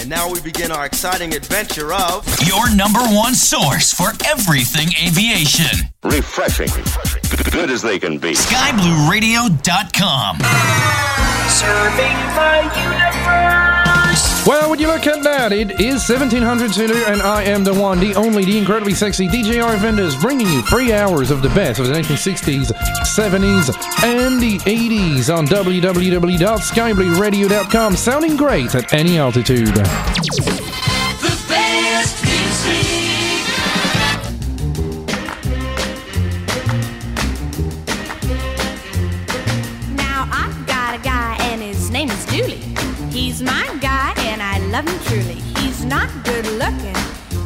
And now we begin our exciting adventure of your number one source for everything aviation. Refreshing. Good as they can be. SkyBlueRadio.com. Serving the universe. Well, when you look at that, it is 1700 Zulu, and I am the one, the only, the incredibly sexy DJ Arvandus, bringing you three hours of the best of the 1960s, 70s, and the 80s on www.skyblueradio.com, sounding great at any altitude. Love him truly. He's not good looking,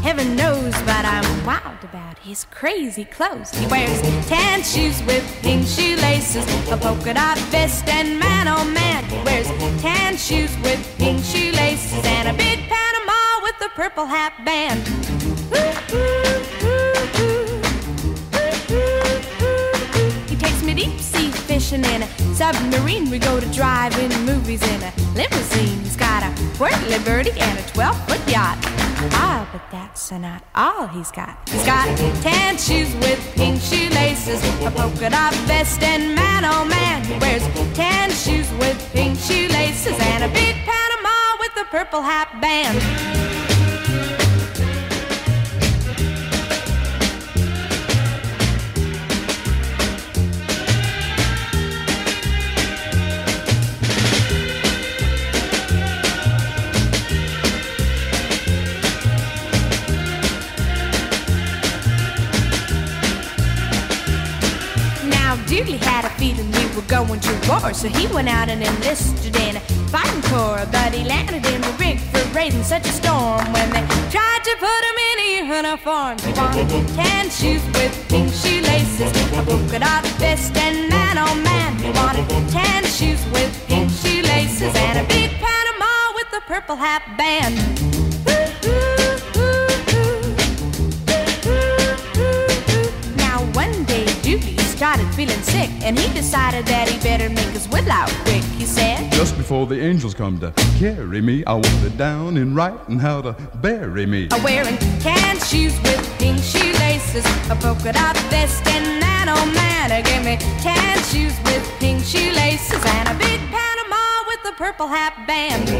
heaven knows, but I'm wild about his crazy clothes. He wears tan shoes with pink shoelaces, a polka dot vest, and man oh man, he wears tan shoes with pink shoelaces and a big Panama with a purple hat band. He takes me deep in a submarine. We go to drive-in movies in a limousine. He's got a Whirly birdie and a 12-foot yacht. Ah, but that's not all he's got. He's got tan shoes with pink shoelaces, a polka dot vest, and man, oh man, he wears tan shoes with pink shoelaces and a big Panama with a purple hat band. Dooley had a feeling we were going to war, so he went out and enlisted in a fighting corps. But he landed in the rig for raising such a storm when they tried to put him in a uniform. He wanted tan shoes with pink shoelaces, a polka dot vest, and man, oh man, he wanted tan shoes with pink shoelaces and a big Panama with a purple hat band. Started feeling sick, and he decided that he better make his will out quick. He said, Just before the angels come to carry me, I want it down in writing how to bury me. "I'm wearing tan shoes with pink shoe shoelaces, a polka dot vest, and man, oh man, give me tan shoes with pink shoelaces and a big a purple hat band."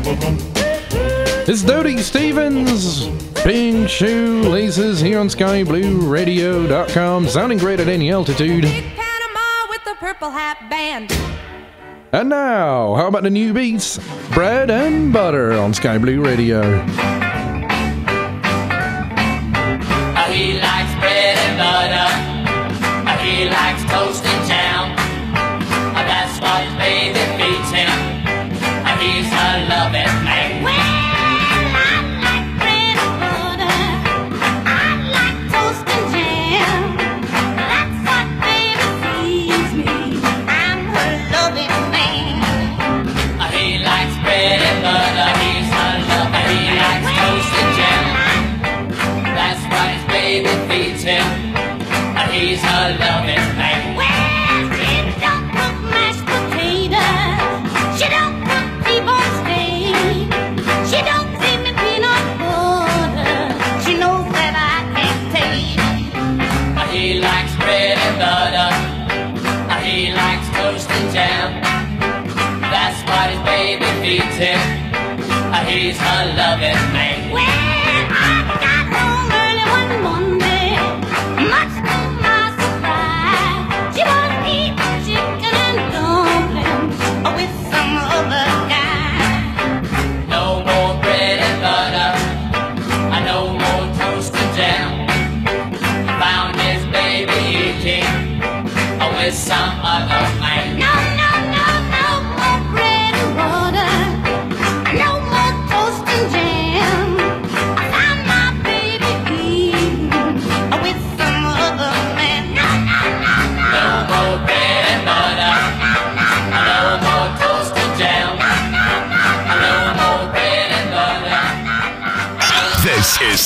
It's Dodie Stevens, Pink Shoelaces here on SkyBlueRadio.com, sounding great at any altitude. Big Panama with a purple hat band. And now, how about the Newbeats? Bread and butter on Sky Blue Radio. He likes bread and butter. He likes toast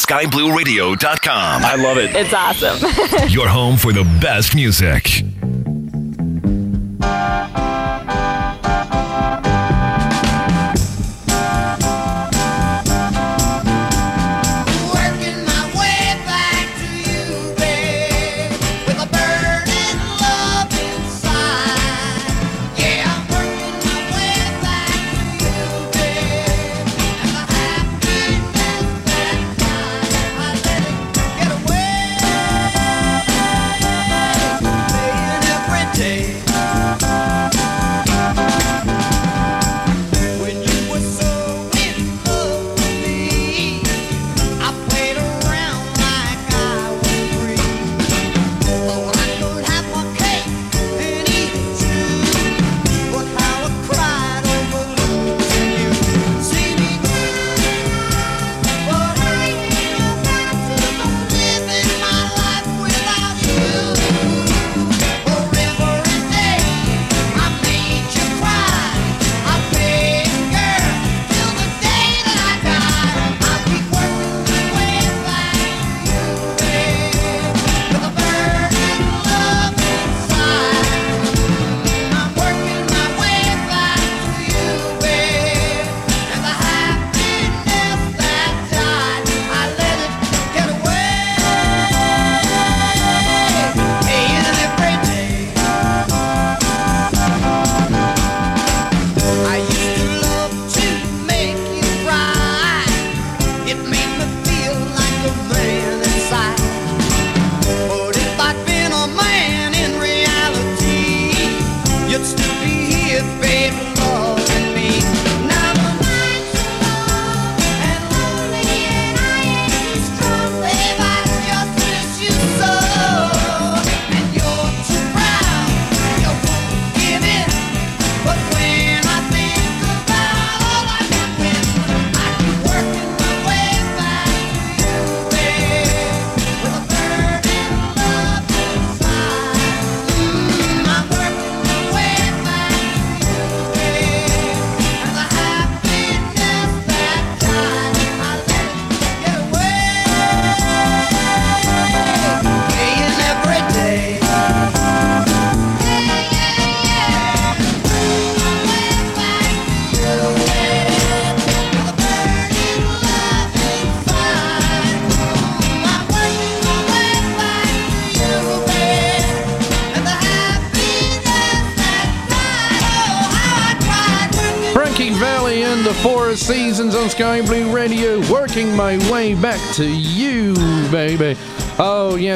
This SkyBlueRadio.com. I love it. It's awesome. Your home for the best music.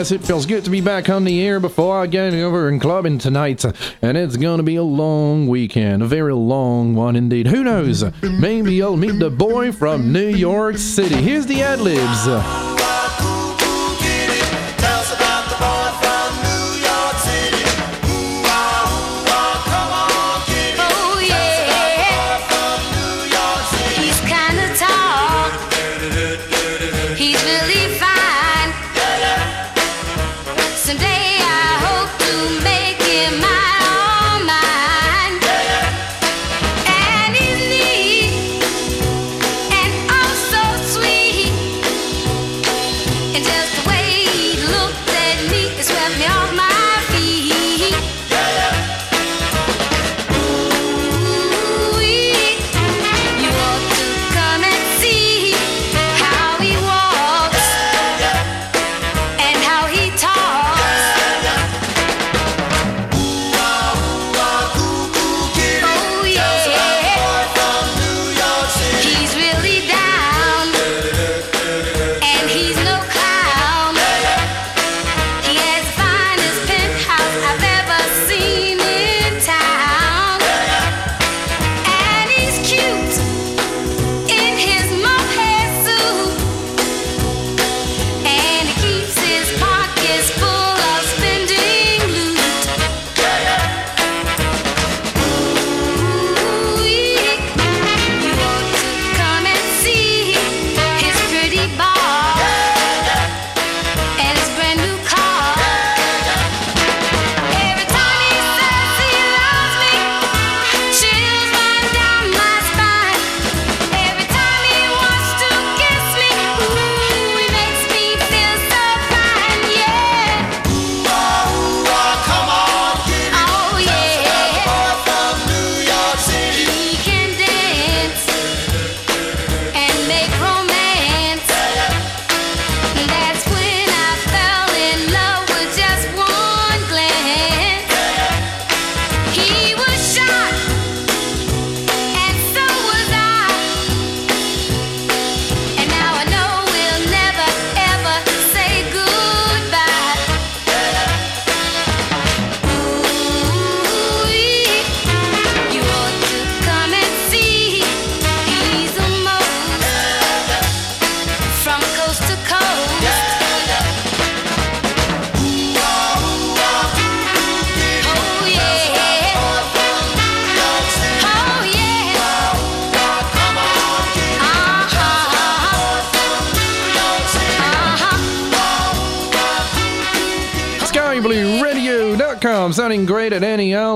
Yes, it feels good to be back on the air before I get over and clubbing tonight. And it's going to be a long weekend, a very long one indeed. Who knows? Maybe I'll meet the boy from New York City. Here's the ad libs.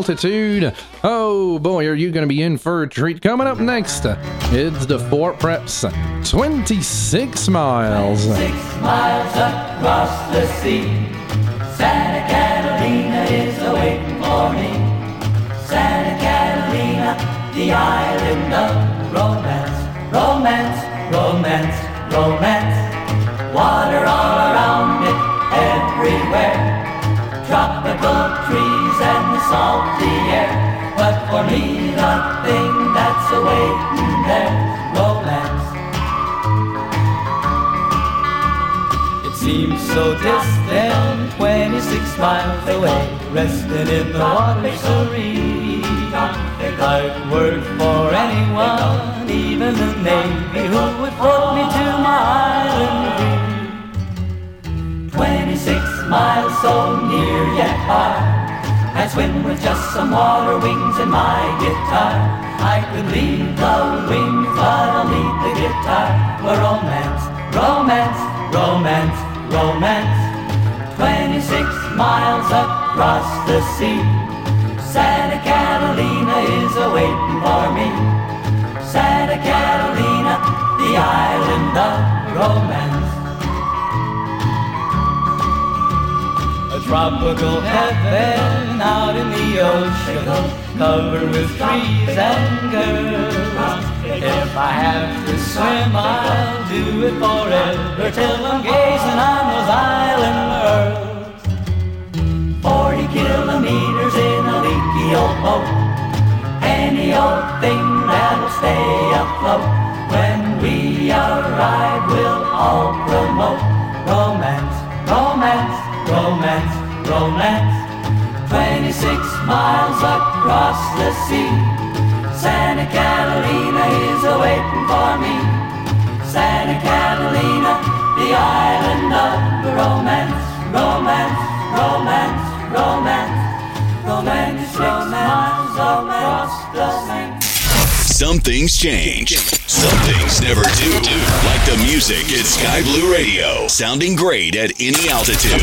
Altitude. Oh boy, are you going to be in for a treat? Coming up next, it's the Four Preps 26 miles. miles across the sea. Santa Catalina is awaiting for me. Santa Catalina, the island of romance, romance, romance, romance. Water all around it, everywhere. Tropical trees salty air. But for me, the thing that's awaiting there, romance. It seems so distant, 26 miles away, resting in the water serene. I'd work for anyone, even the Navy, who would float me to my island dream. 26 miles so near yet far. I'd swim with just some water wings and my guitar. I could lead the wings, but I'll lead the guitar. For romance, romance, romance, romance. 26 miles across the sea. Santa Catalina is awaiting for me. Santa Catalina, the island of romance. Tropical heaven out in the ocean, covered with trees and girls. If I have to swim, I'll do it forever till I'm gazing on those island worlds. Forty kilometers in a leaky old boat, any old thing that'll stay afloat. When we arrive, we'll all promote romance, romance, romance, romance. 26 miles across the sea. Santa Catalina is awaiting for me. Santa Catalina, the island of romance, romance, romance, romance, romance, romance, the sea. Some things change. Some things never do. Like the music at Sky Blue Radio, sounding great at any altitude.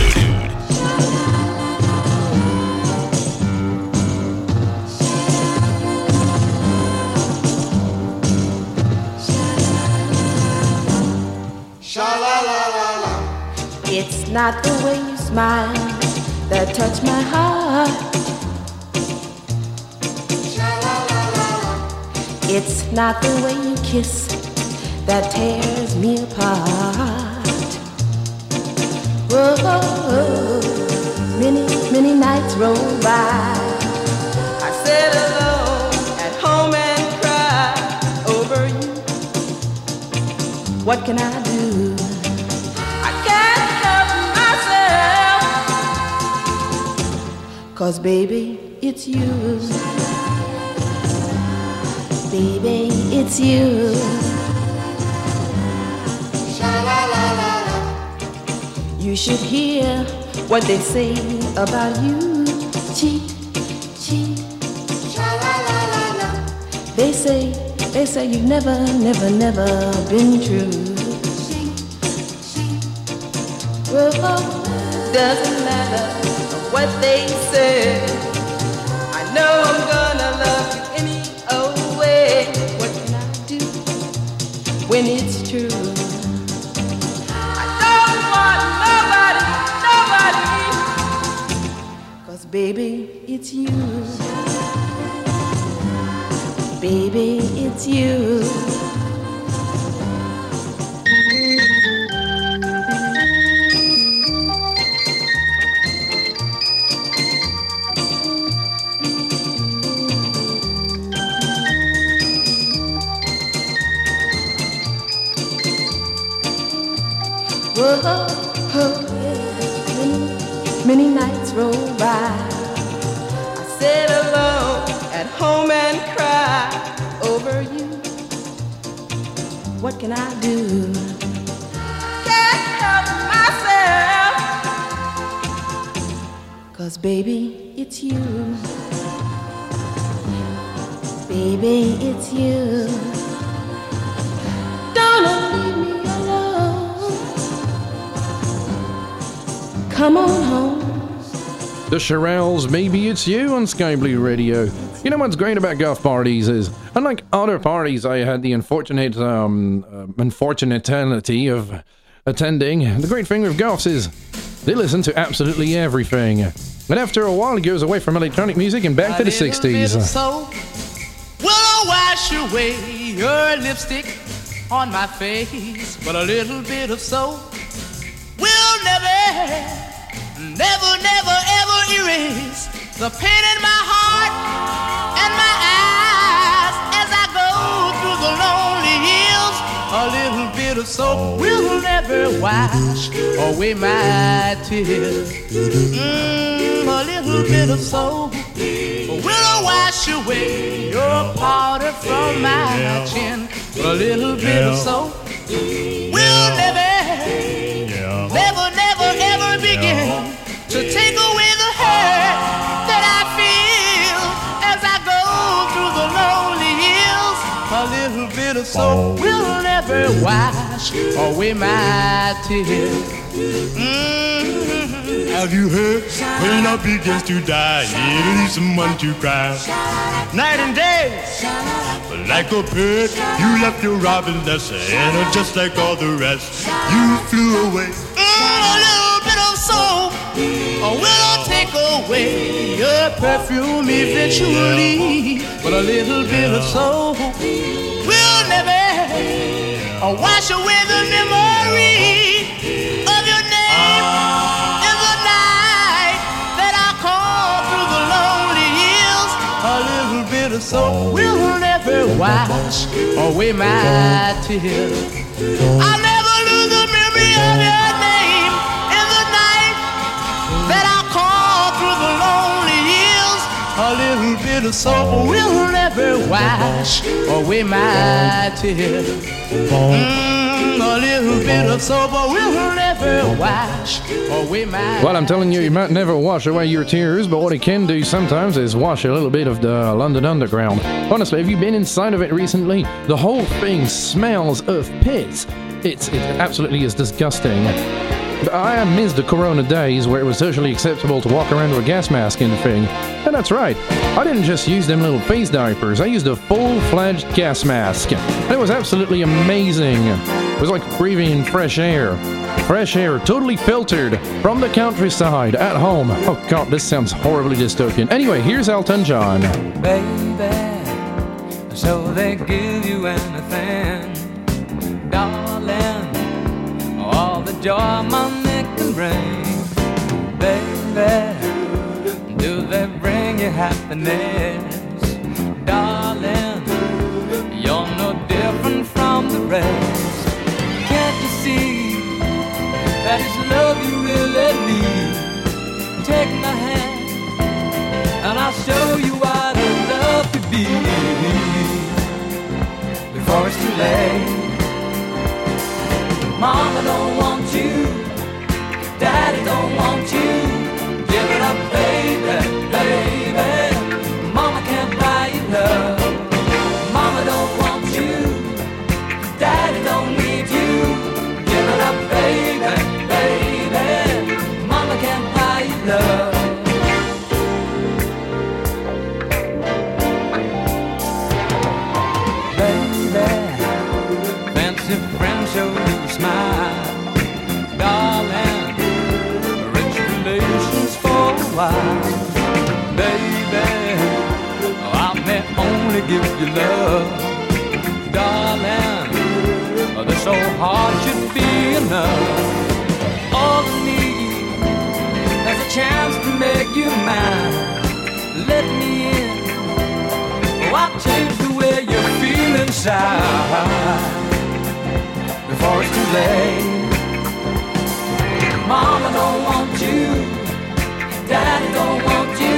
It's not the way you smile that touch my heart. It's not the way you kiss that tears me apart. Whoa, many, many nights roll by. I sit alone at home and cry over you. What can I do? I can't help myself. Cause baby, it's you. Baby, it's you. You should hear what they say about you. Cheat, cheat. They say, they say you've never, never, never been true. Well, doesn't matter what they say. I know I'm gonna when it's true? I don't want nobody, nobody. Cause baby, it's you. Baby, it's you. What can I do? Can't help myself. Cause baby, it's you. Baby, it's you. Don't leave me alone. Come on home. The Shirelles, baby it's you on Sky Blue Radio. You know what's great about goth parties is, unlike other parties I had the unfortunate, um, uh, unfortunatity of attending, the great thing with goths is they listen to absolutely everything. And after a while, it goes away from electronic music and back to the 60s. So will wash away your lipstick on my face, but a little bit of soap will never, never, never, ever erase the pain in my heart and my eyes as I go through the lonely hills. A little bit of soap will never wash away my tears. Mm, a little bit of soap will wash away your powder from my chin. A little bit of soap will never, never, never, ever begin to take away little we'll never wash away my tears. Mm-hmm. Have you heard? When love begins to die, it leaves someone to cry. Night and day, but like a bird, you left your robin nest, and just like all the rest, you flew away. Mm, a little bit of soap will take away your perfume eventually. But a little bit of never uh, wash away the memory of your name in the night that I call through the lonely hills. A little bit of soap will never wash away my tears. I'll never lose the memory of your little soap will never wash away my tears. Mm, Well, I'm telling you, you might never wash away your tears, but what it can do sometimes is wash a little bit of the London Underground. Honestly, have you been inside of it recently? The whole thing smells of piss. It's, it absolutely is disgusting. I miss the Corona days where it was socially acceptable to walk around with a gas mask and thing. And that's right, I didn't just use them little face diapers, I used a full fledged gas mask. And it was absolutely amazing. It was like breathing in fresh air. Fresh air, totally filtered from the countryside at home. Oh god, this sounds horribly dystopian. Anyway, here's Elton John. baby. So they give you anything, The joy money can bring, baby. Do they bring you happiness, darling? You're no different from the rest. Can't you see that it's love you really need? Take my hand and I'll show you what I love to be before it's too late. Mama don't want you, Daddy don't want you. Give you love, darling. Oh, this old heart should be enough. All I need is a chance to make you mine. Let me in. Oh, I'll change the way you feel inside before it's too late. Mama don't want you, Daddy don't want you.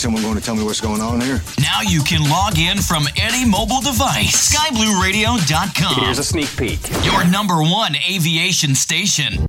Someone going to tell me what's going on here? Now you can log in from any mobile device. SkyBlueRadio.com. Here's a sneak peek. Your number one aviation station.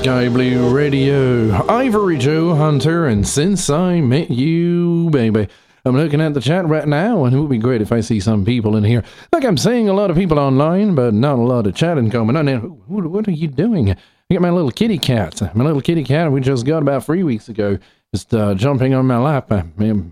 Sky Blue Radio. Ivory Joe Hunter, and since I met you, baby. I'm looking at the chat right now, and it would be great if I see some people in here. Like I'm seeing a lot of people online, but not a lot of chatting coming on. Now, what, are you doing? I got my little kitty cat. My little kitty cat we just got about three weeks ago, just uh, jumping on my lap uh,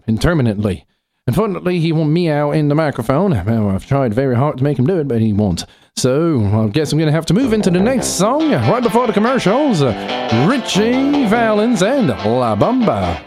intermittently. Unfortunately, he won't meow in the microphone. I've tried very hard to make him do it, but he won't. So, I guess I'm going to have to move into the next song right before the commercials. Ritchie Valens and La Bamba.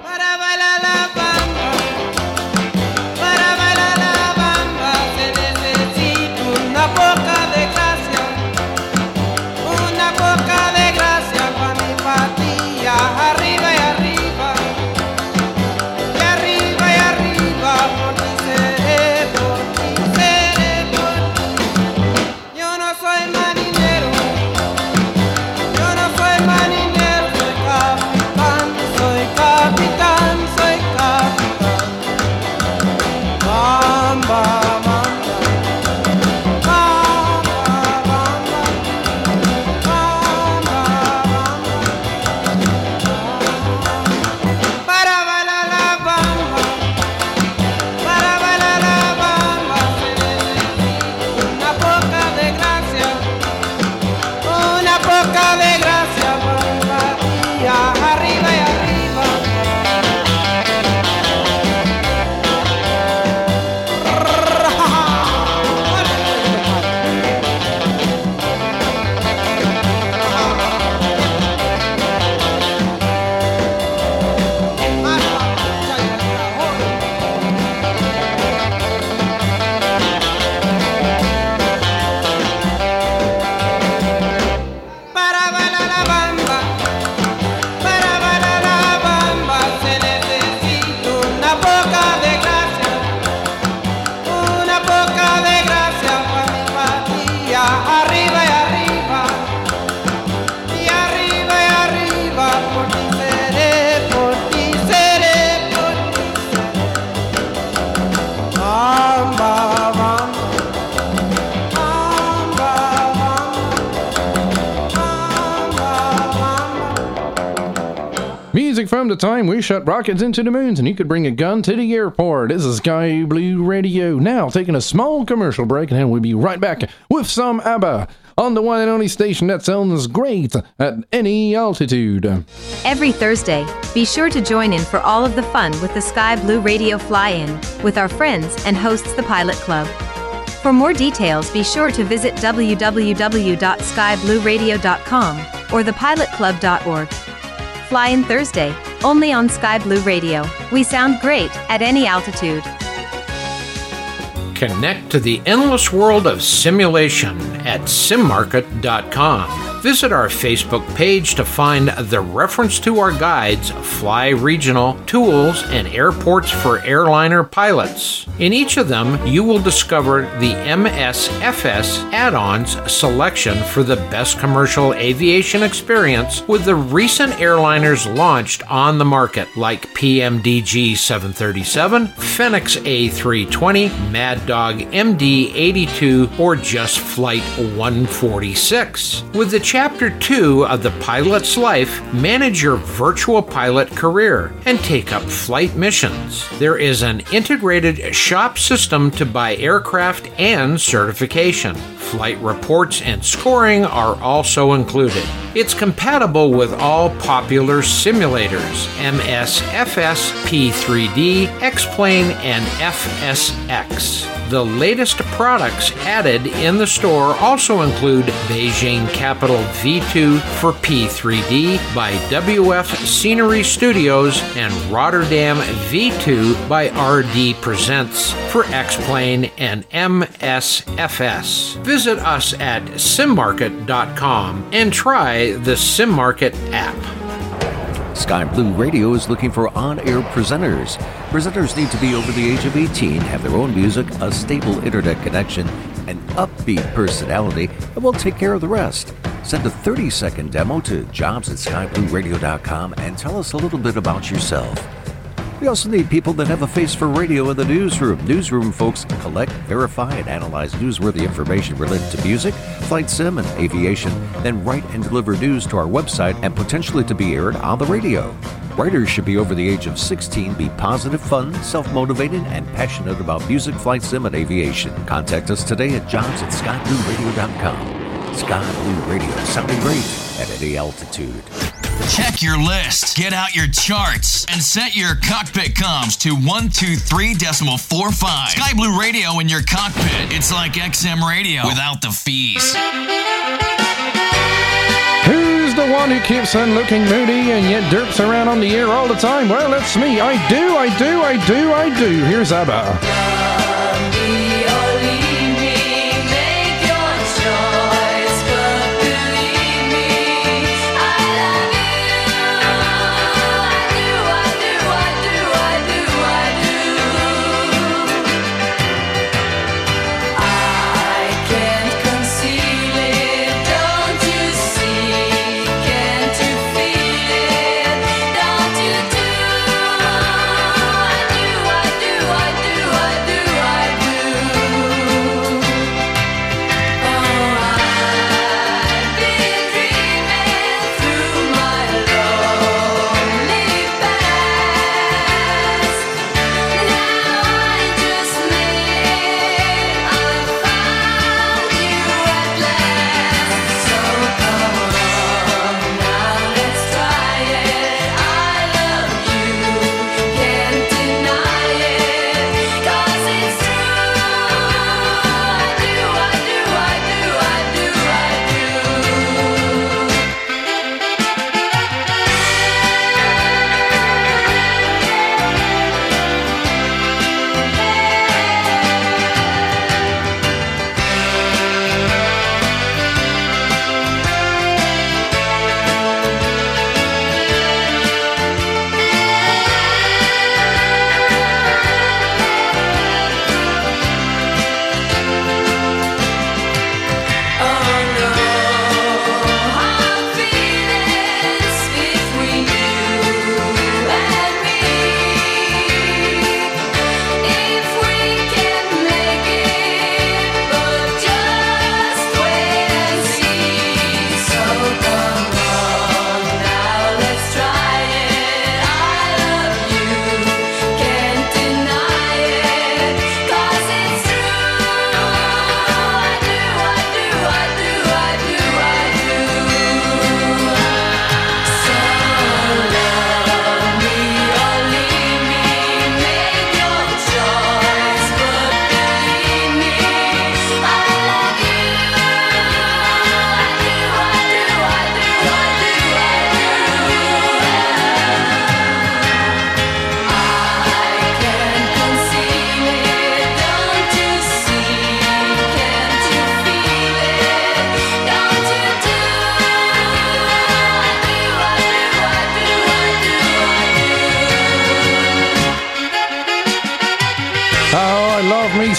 From the time we shot rockets into the moons and you could bring a gun to the airport. This is Sky Blue Radio. Now, taking a small commercial break, and then we'll be right back with some ABBA on the one and only station that sounds great at any altitude. Every Thursday, be sure to join in for all of the fun with the Sky Blue Radio Fly In with our friends and hosts the Pilot Club. For more details, be sure to visit www.skyblueradio.com or thepilotclub.org. Fly in Thursday, only on Sky Blue Radio. We sound great at any altitude. Connect to the endless world of simulation at simmarket.com. Visit our Facebook page to find the reference to our guides, Fly Regional, Tools, and Airports for Airliner Pilots. In each of them, you will discover the MSFS add ons selection for the best commercial aviation experience with the recent airliners launched on the market, like PMDG 737, Fenix A320, Mad Dog MD 82, or just Flight 146. With the Chapter 2 of The Pilot's Life, manage your virtual pilot career and take up flight missions. There is an integrated shop system to buy aircraft and certification. Flight reports and scoring are also included. It's compatible with all popular simulators MSFS, P3D, X-Plane, and FSX. The latest products added in the store also include Beijing Capital V2 for P3D by WF Scenery Studios and Rotterdam V2 by RDPresets for X-Plane and MSFS. Visit us at simmarket.com and try the SimMarket app. Sky Blue Radio is looking for on air presenters. Presenters need to be over the age of 18, have their own music, a stable internet connection, an upbeat personality, and we'll take care of the rest. Send a 30 second demo to jobs at skyblueradio.com and tell us a little bit about yourself. We also need people that have a face for radio in the newsroom. Newsroom folks collect, verify, and analyze newsworthy information related to music, flight sim, and aviation, then write and deliver news to our website and potentially to be aired on the radio. Writers should be over the age of 16, be positive, fun, self motivated, and passionate about music, flight sim, and aviation. Contact us today at jobs at skyblueradio.com. Sky Blue Radio, sounding great at any altitude. Check your list, get out your charts, and set your cockpit comms to 123.45. Sky Blue Radio in your cockpit. It's like XM radio without the fees. Who's the one who keeps on looking moody and yet derps around on the air all the time? Well, that's me. I do, I do, I do, I do. Here's ABBA.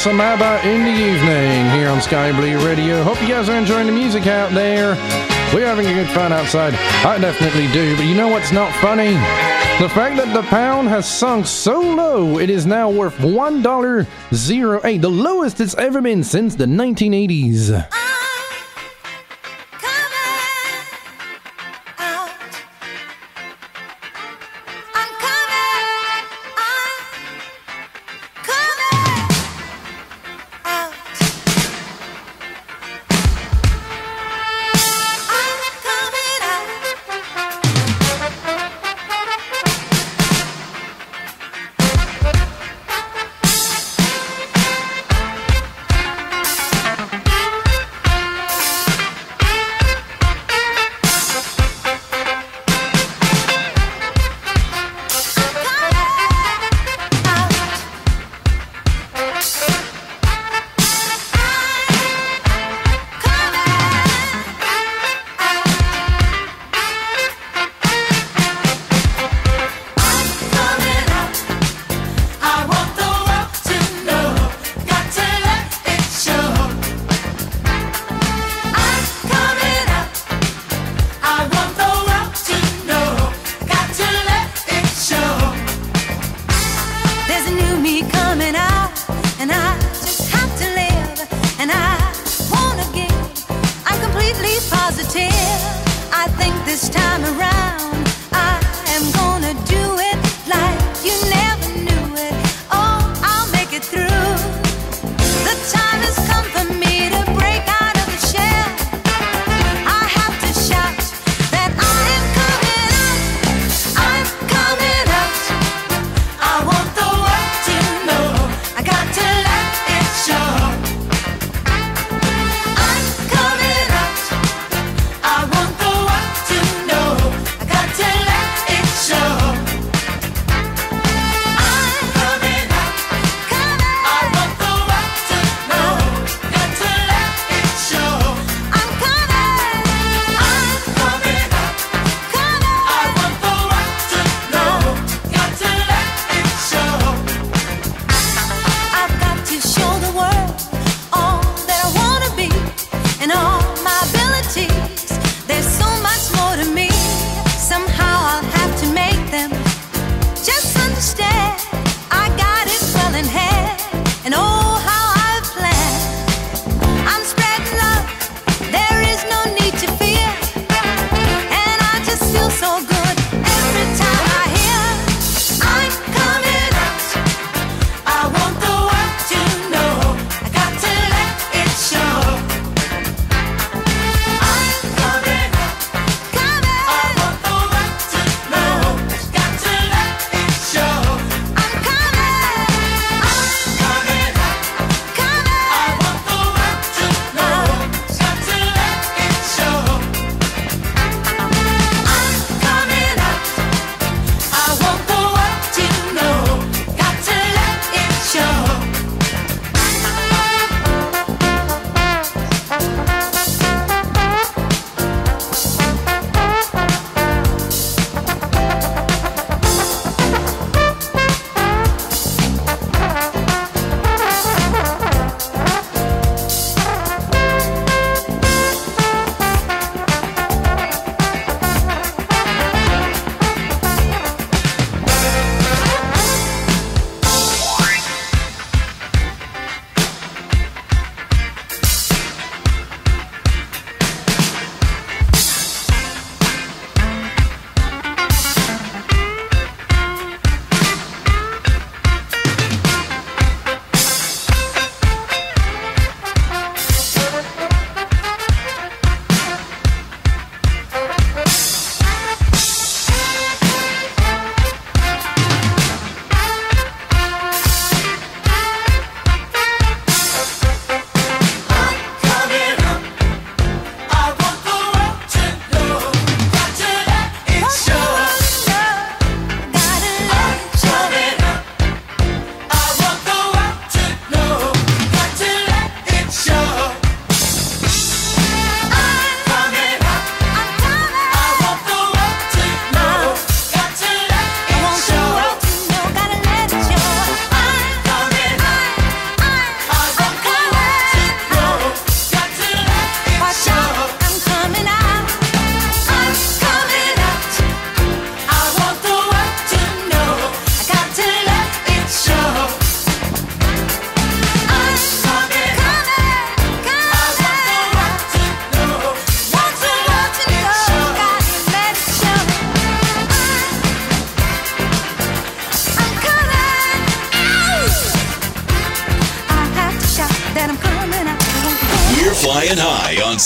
ABBA in the evening here on Sky Blue Radio. Hope you guys are enjoying the music out there. We're having a good fun outside. I definitely do, but you know what's not funny? The fact that the pound has sunk so low, it is now worth $1.08, the lowest it's ever been since the 1980s.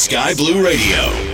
Sky Blue Radio.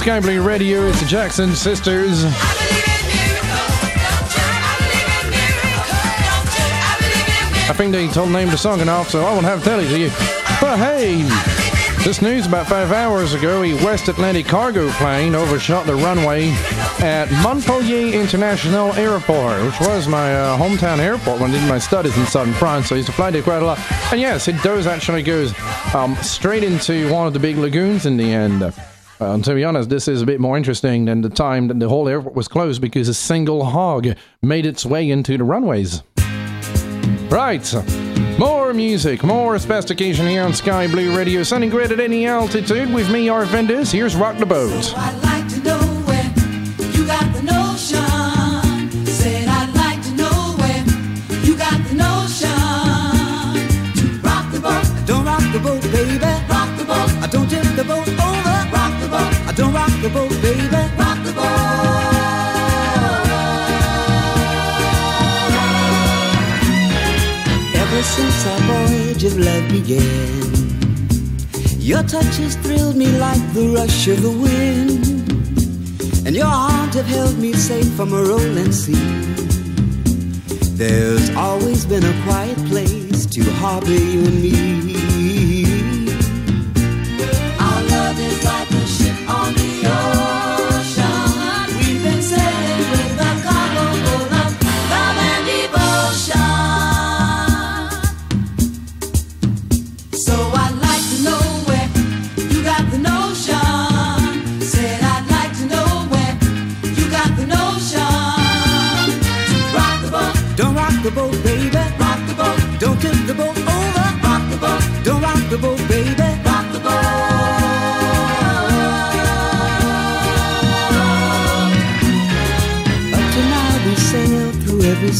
Sky Blue Radio, it's the Jackson Sisters. I think they told the name of the song enough, so I won't have to tell it to you. But hey, this news about five hours ago, a West Atlantic cargo plane overshot the runway at Montpellier International Airport, which was my uh, hometown airport when I did my studies in southern France. So I used to fly there quite a lot. And yes, it does actually goes um, straight into one of the big lagoons in the end. Uh, and to be honest, this is a bit more interesting than the time that the whole airport was closed because a single hog made its way into the runways. Right. More music, more sophistication here on Sky Blue Radio, sounding great at any altitude with me, Arvandus. Here's Rock the Boat. Your touch has thrilled me like the rush of the wind, and your arms have held me safe from a rolling sea. There's always been a quiet place to harbor you and me.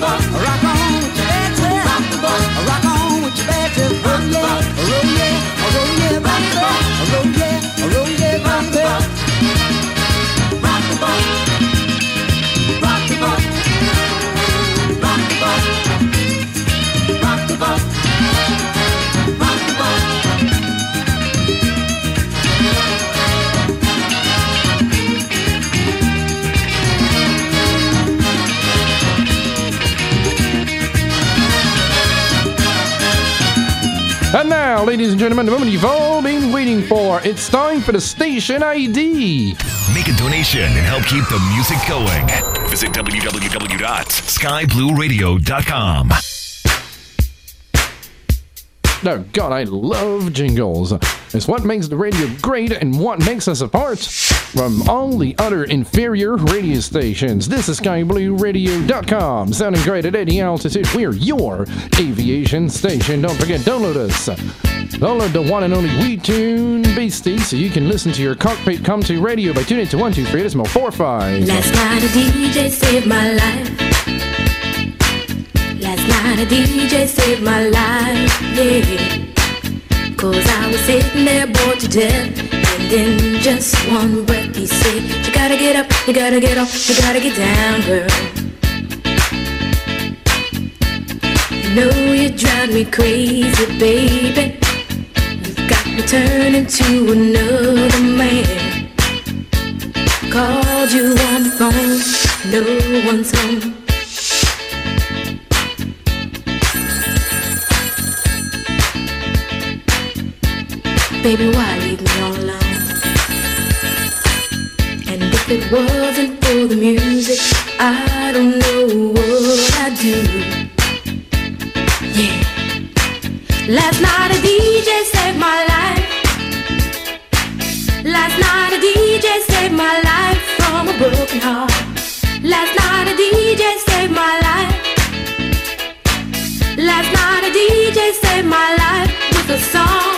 Rock now, ladies and gentlemen, the moment you've all been waiting for. It's time for the station ID. Make a donation and help keep the music going. Visit www.skyblueradio.com. No, God, I love jingles. It's what makes the radio great and what makes us apart from all the other inferior radio stations. This is SkyBlueRadio.com, sounding great at any altitude. We're your aviation station. Don't forget, download us. Download the one and only WeTune Beastie so you can listen to your cockpit come to radio by tuning to 123 Decimal 45. Last night a DJ saved my life. Last night a DJ saved my life, yeah. Cause I was sitting there bored to death. And in just one breath said, You gotta get up, you gotta get off, you gotta get down, girl. You know you drive me crazy, baby. You've got me turning to another man. Called you on the phone, no one's home. Baby, why leave me if it wasn't for the music, I don't know what I'd do. Yeah. Last night a DJ saved my life. Last night a DJ saved my life from a broken heart. Last night a DJ saved my life. Last night a DJ saved my life with a song.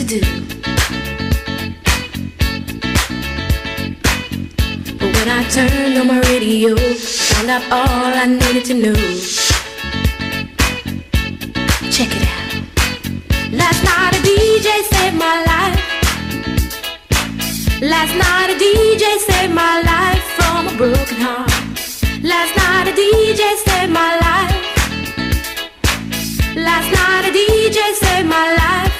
to do. But when I turned on my radio, found out all I needed to know. Check it out. Last night a DJ saved my life. Last night a DJ saved my life from a broken heart. Last night a DJ saved my life. Last night a DJ saved my life.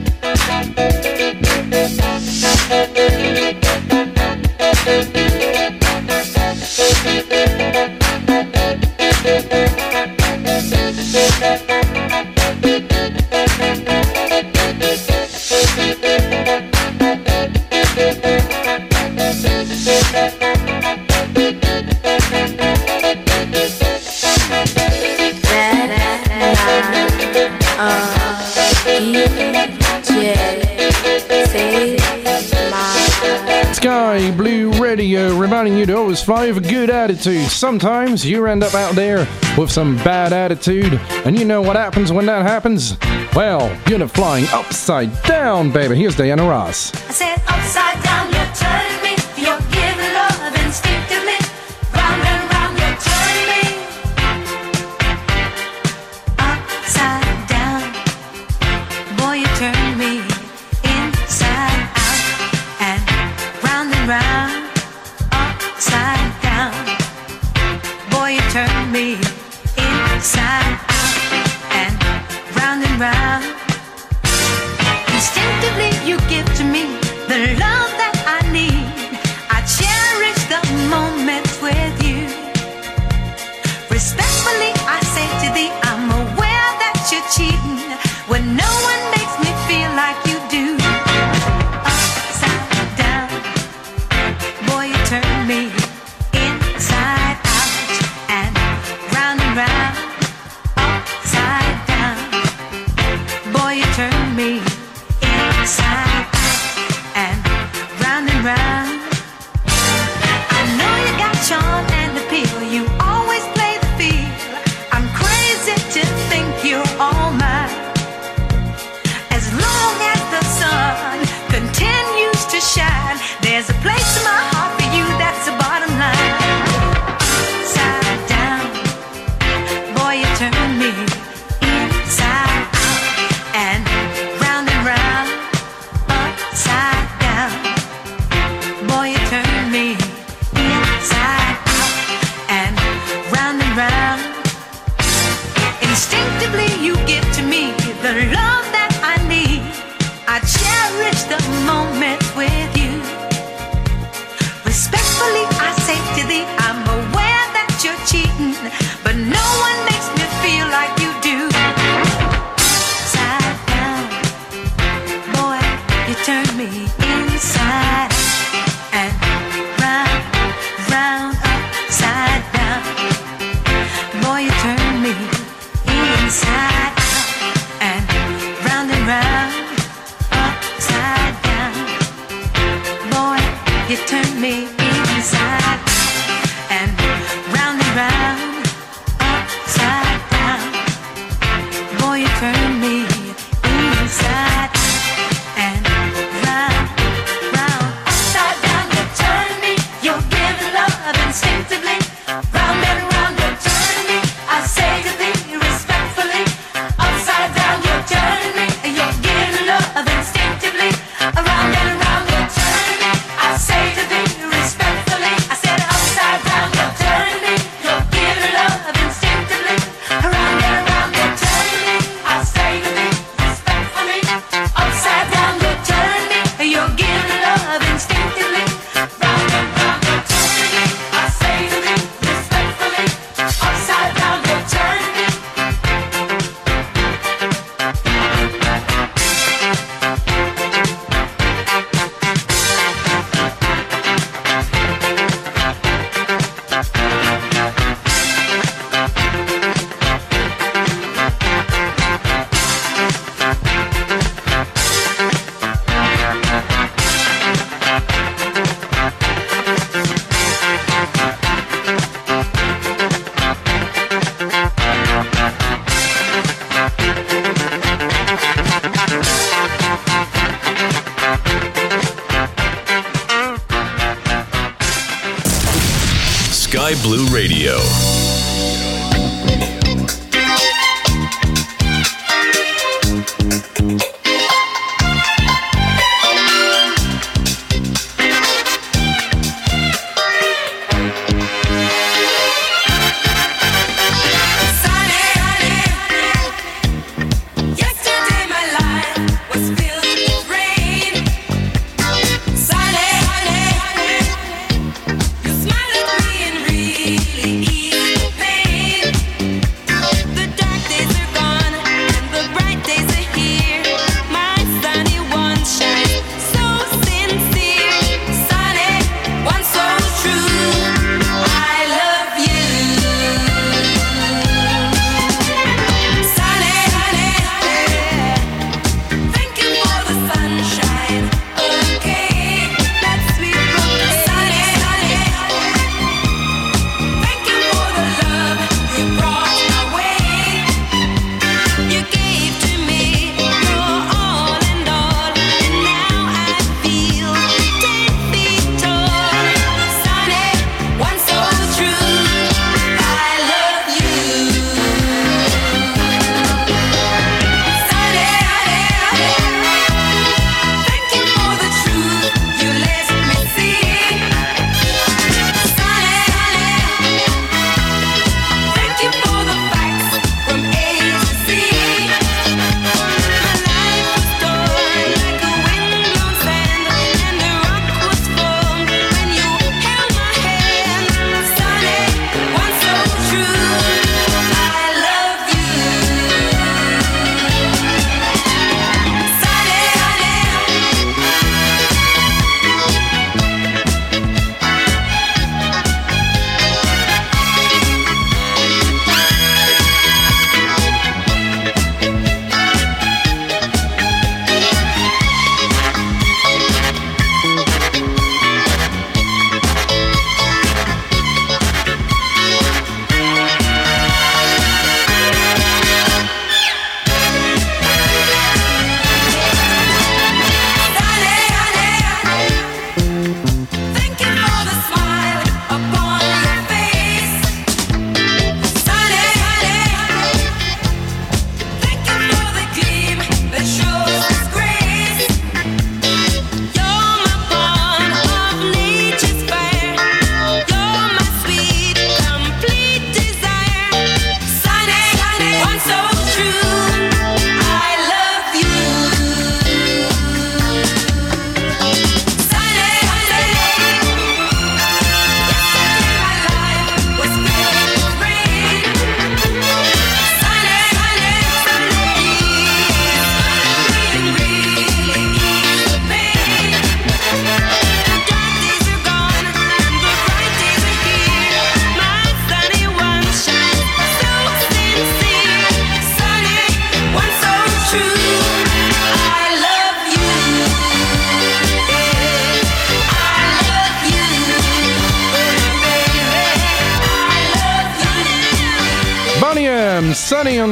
A good attitude. Sometimes you end up out there with some bad attitude, and you know what happens when that happens? Well, you're flying upside down, baby. Here's Diana Ross. I said upside down,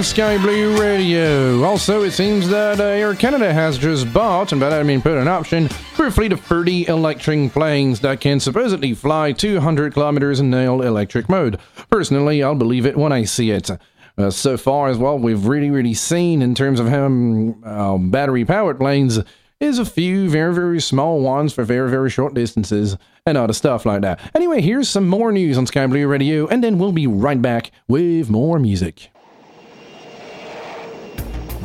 Sky Blue Radio. Also, it seems that uh, Air Canada has just bought, and by that I mean put an option, for a fleet of 30 electric planes that can supposedly fly 200 kilometers in nail electric mode. Personally, I'll believe it when I see it. Uh, so far as well, we've really, really seen in terms of how um, uh, battery powered planes is a few very, very small ones for very, very short distances and other stuff like that. Anyway, here's some more news on Sky Blue Radio, and then we'll be right back with more music.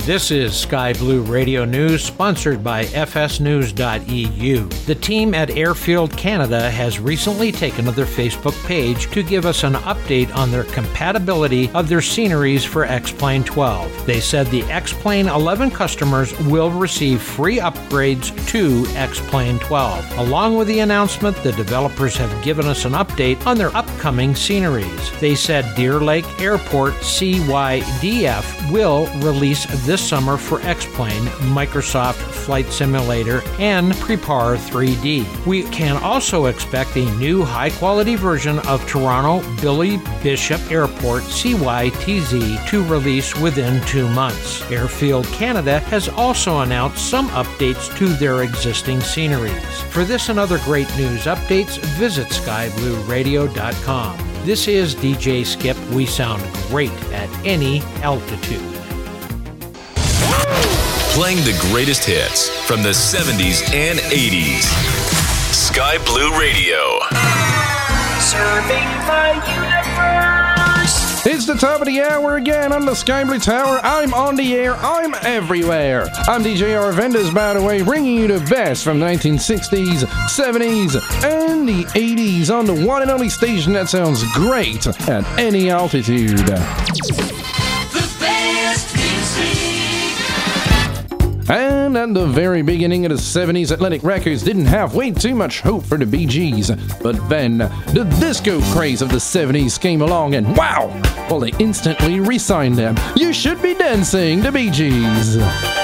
This is Sky Blue Radio News, sponsored by FSNews.eu. The team at Airfield Canada has recently taken to their Facebook page to give us an update on their compatibility of their sceneries for X Plane 12. They said the X Plane 11 customers will receive free upgrades to X Plane 12. Along with the announcement, the developers have given us an update on their upcoming sceneries. They said Deer Lake Airport CYDF will release this summer for X-Plane, Microsoft Flight Simulator, and Prepar 3D. We can also expect a new high-quality version of Toronto Billy Bishop Airport CYTZ to release within two months. Airfield Canada has also announced some updates to their existing sceneries. For this and other great news updates, visit skyblueradio.com. This is DJ Skip. We sound great at any altitude. Playing the greatest hits from the 70s and 80s. Sky Blue Radio. Serving the universe. It's the top of the hour again on the Sky Blue Tower. I'm on the air. I'm everywhere. I'm DJ Arvandus, by the way, bringing you the best from the 1960s, 70s, and the 80s on the one and only station that sounds great at any altitude. And at the very beginning of the 70s, Atlantic Records didn't have way too much hope for the Bee Gees. But then, the disco craze of the 70s came along and wow! Well, they instantly re signed them. You should be dancing, the Bee Gees.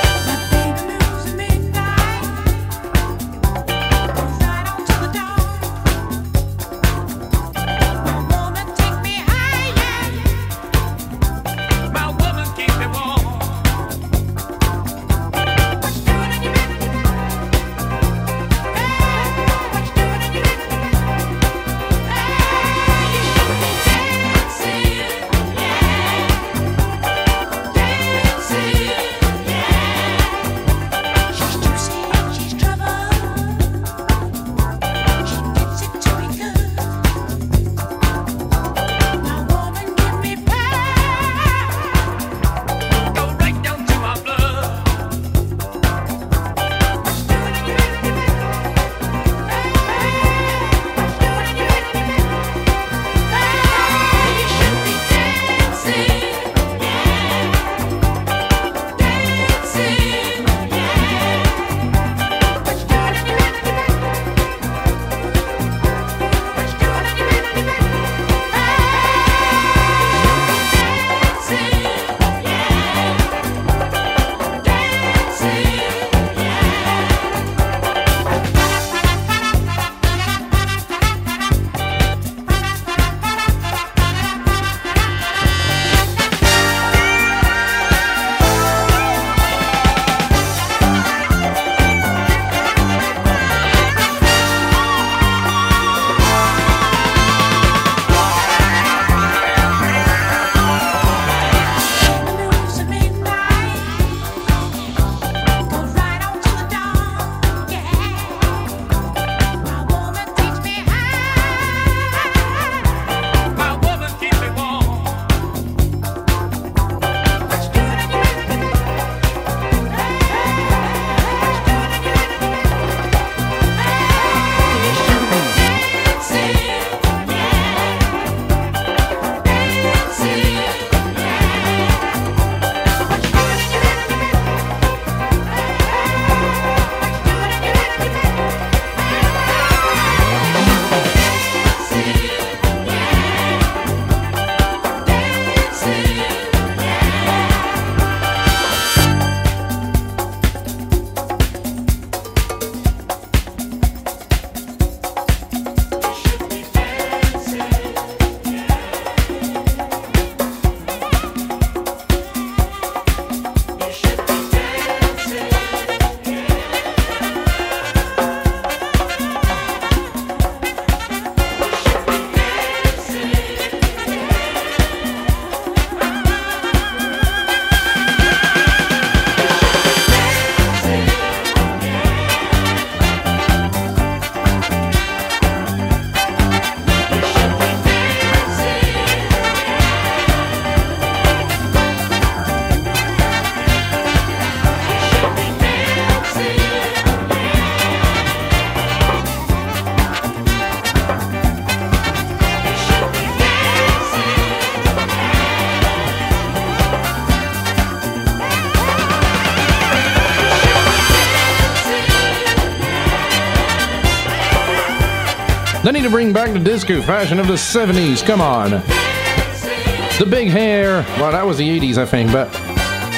Need to bring back the disco fashion of the 70s. Come on. The big hair. Well, that was the 80s, I think, but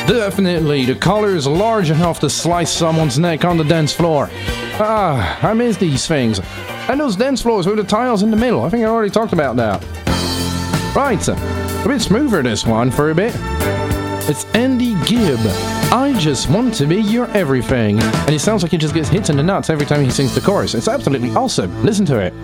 definitely the collar is large enough to slice someone's neck on the dance floor. Ah, I miss these things. And those dance floors with the tiles in the middle. I think I already talked about that. Right, a bit smoother this one for a bit. It's Andy Gibb. I just want to be your everything. And he sounds like he just gets hit in the nuts every time he sings the chorus. It's absolutely awesome. Listen to it.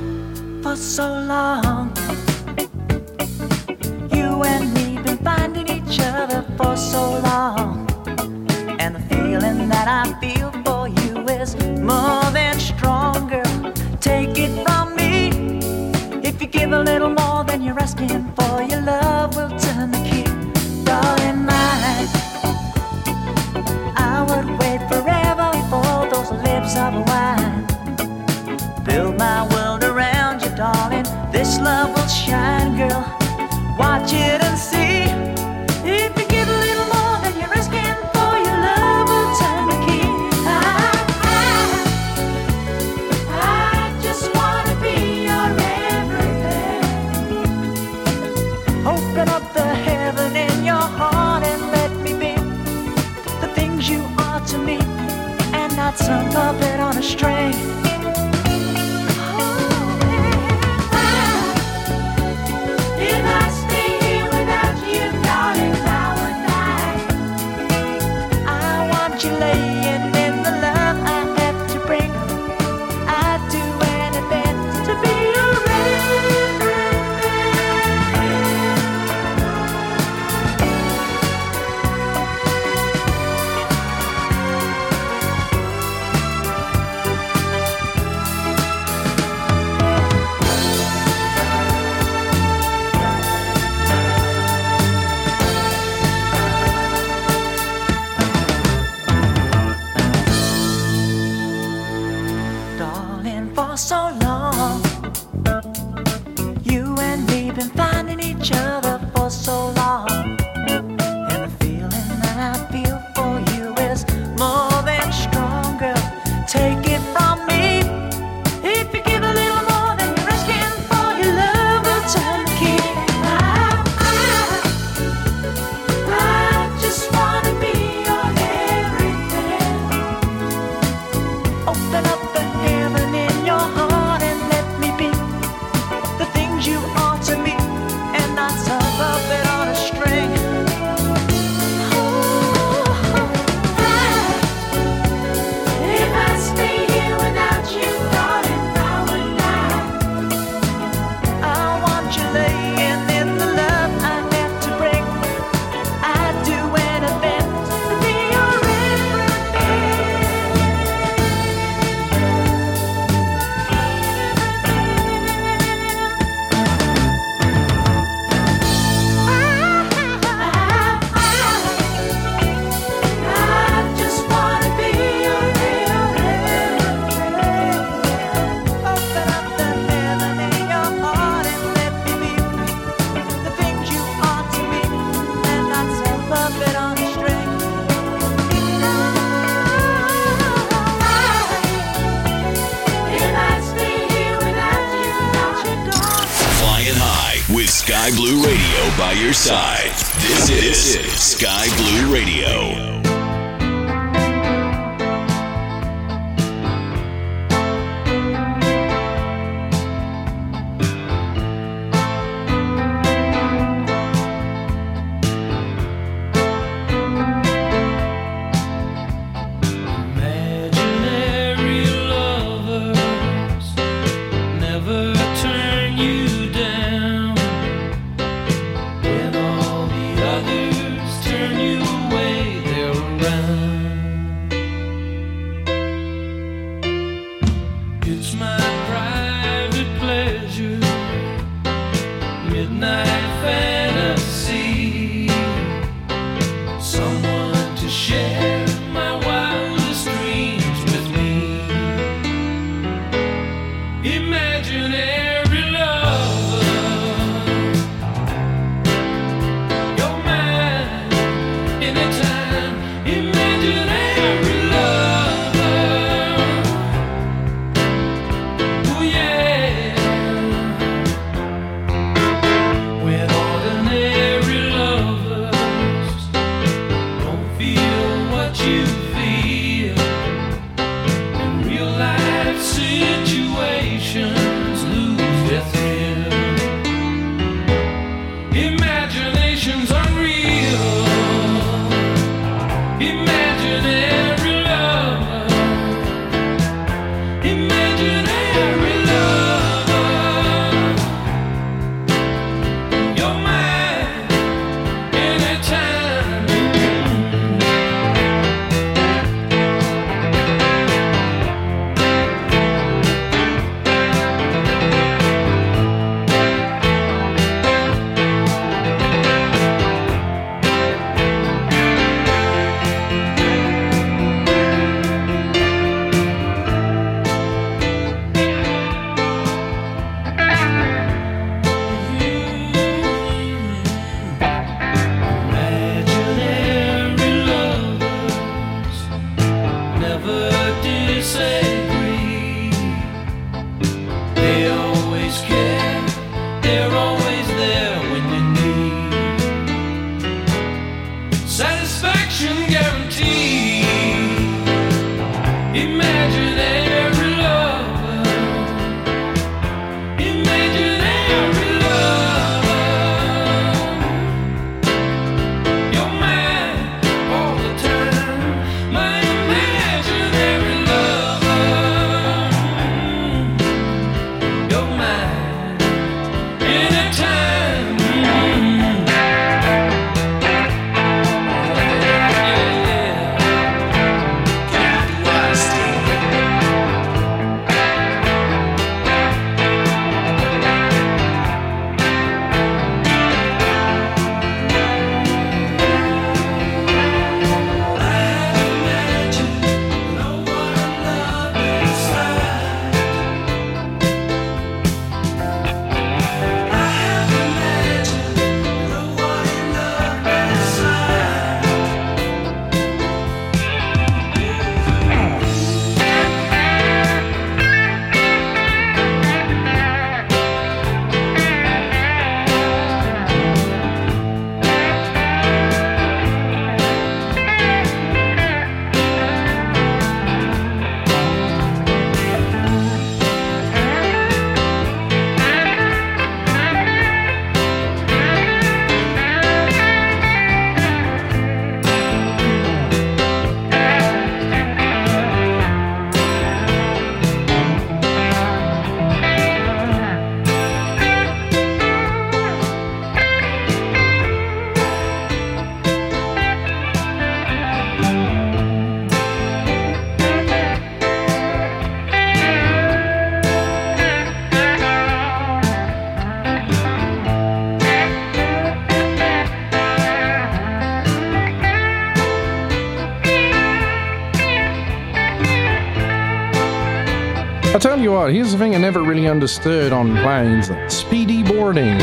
I tell you what, here's the thing I never really understood on planes speedy boarding.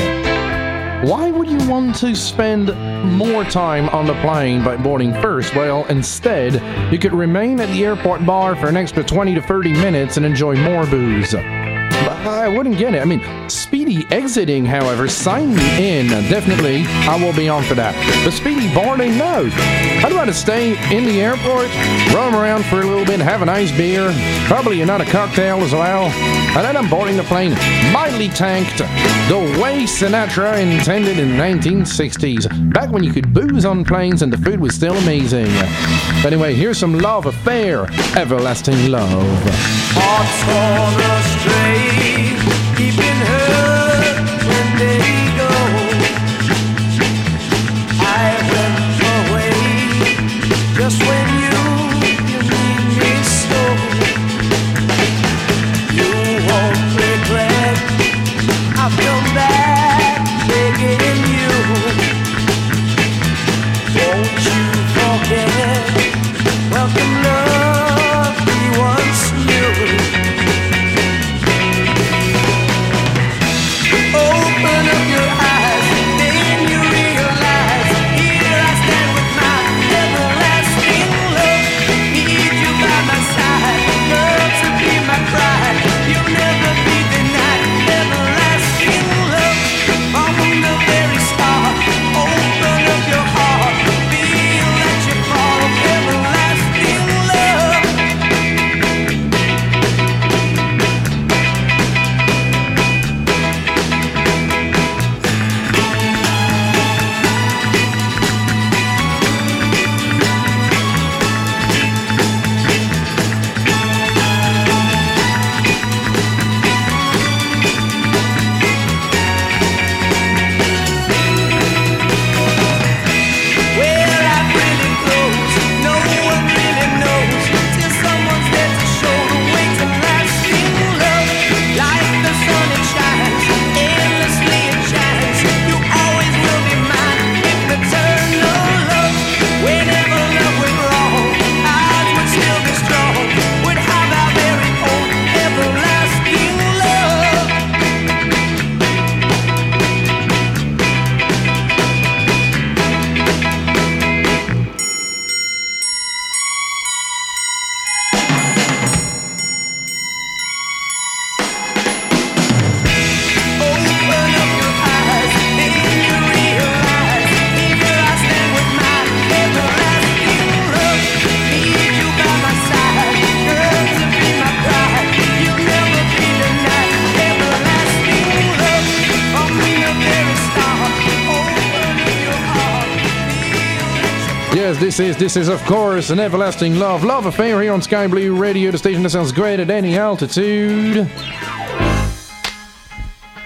Why would you want to spend more time on the plane by boarding first? Well, instead, you could remain at the airport bar for an extra 20 to 30 minutes and enjoy more booze. I wouldn't get it. I mean, speedy exiting, however, sign me in. Definitely, I will be on for that. But speedy boarding, no. I'd rather stay in the airport, roam around for a little bit, have a nice beer, probably another cocktail as well, and then I'm boarding the plane, mildly tanked, the way Sinatra intended in the 1960s, back when you could booze on planes and the food was still amazing. But anyway, here's some love affair, everlasting love. Yes, this is, of course, an everlasting love, love affair here on Sky Blue Radio, the station that sounds great at any altitude.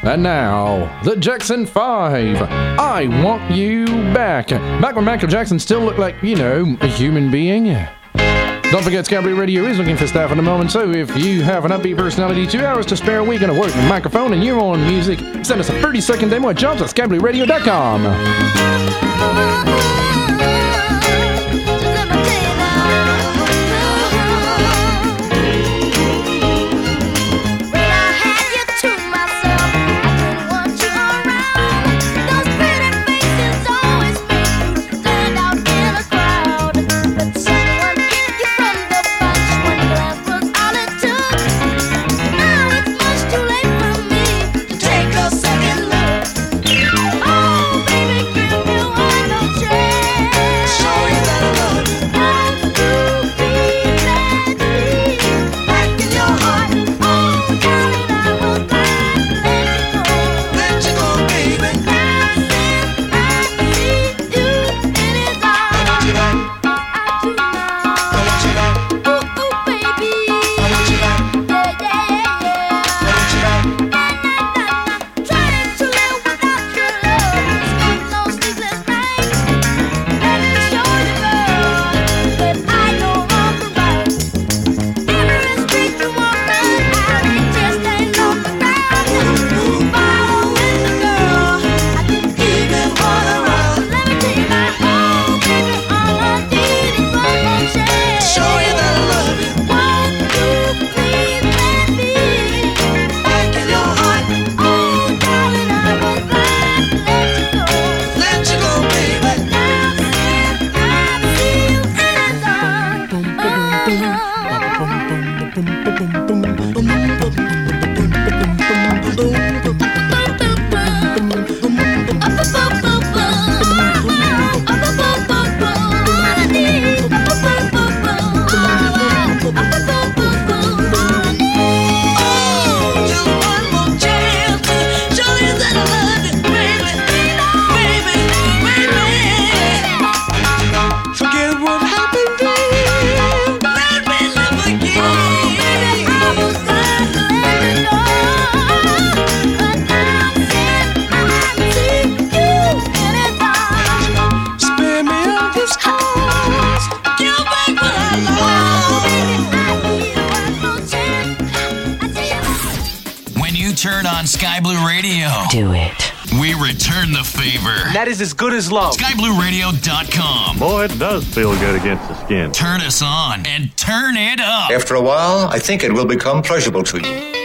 And now, the Jackson 5. I Want You Back. Back when Michael Jackson still looked like, you know, a human being. Don't forget, Blue Radio is looking for staff at the moment, so if you have an upbeat personality, two hours to spare, we're going to work the microphone and your own music. Send us a 30 second demo at jobs at skyblueradio.com. is as good as love. SkyBlueRadio.com. Boy, it does feel good against the skin. Turn us on and turn it up. After a while, I think it will become pleasurable to you.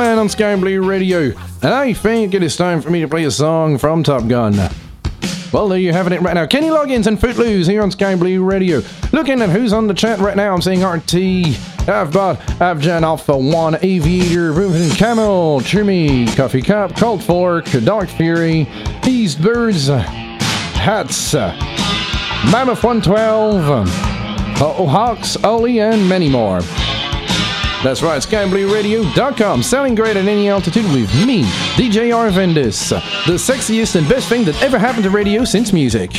Man on Sky Blue Radio. And I think it is time for me to play a song from Top Gun. Well, there you have it right now. Kenny Loggins and Footloose here on Sky Blue Radio. Looking at who's on the chat right now, I'm seeing RT, I've Avjan Alpha 1, Aviator, Reuben Camel, Jimmy, Coffee Cup, Cold Fork, Dark Fury, East Birds, Hats, Mammoth 112, uh, Hawks, Oli, and many more. That's right, skyblueradio.com. Sounding great at any altitude with me, DJ Arvandus. The sexiest and best thing that ever happened to radio since music.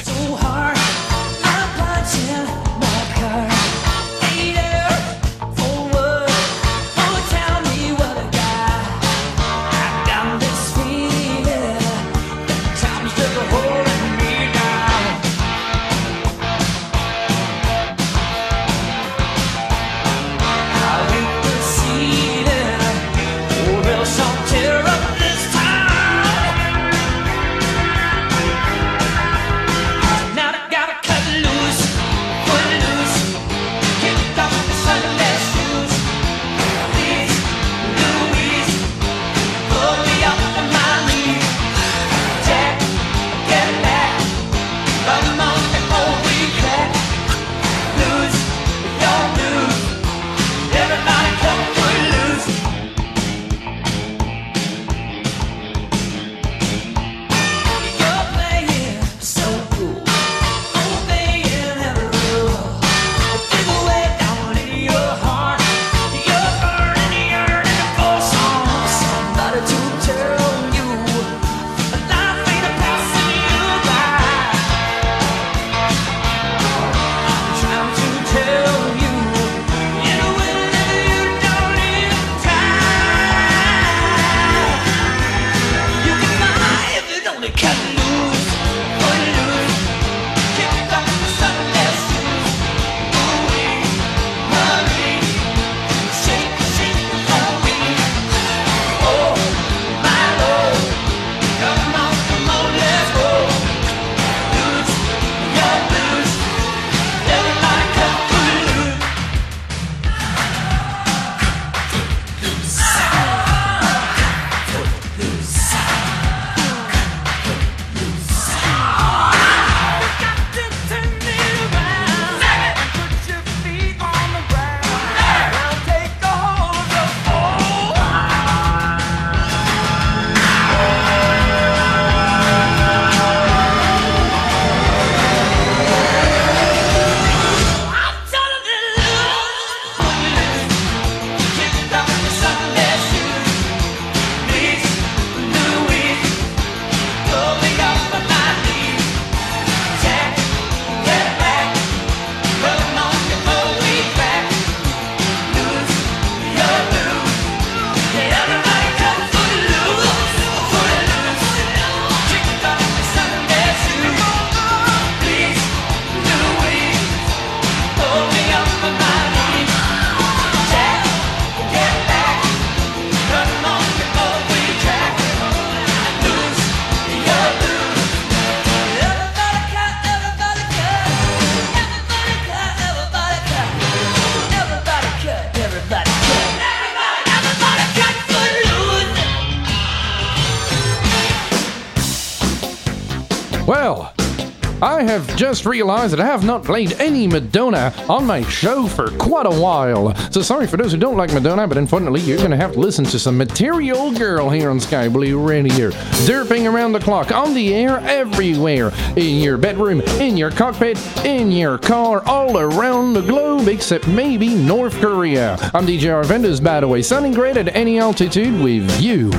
Just realized that I have not played any Madonna on my show for quite a while. So sorry for those who don't like Madonna, but unfortunately, you're going to have to listen to some Material Girl here on Sky Blue Radio. Derping around the clock, on the air, everywhere. In your bedroom, in your cockpit, in your car, all around the globe, except maybe North Korea. I'm DJ Arvandus, by the way, sounding great at any altitude with you.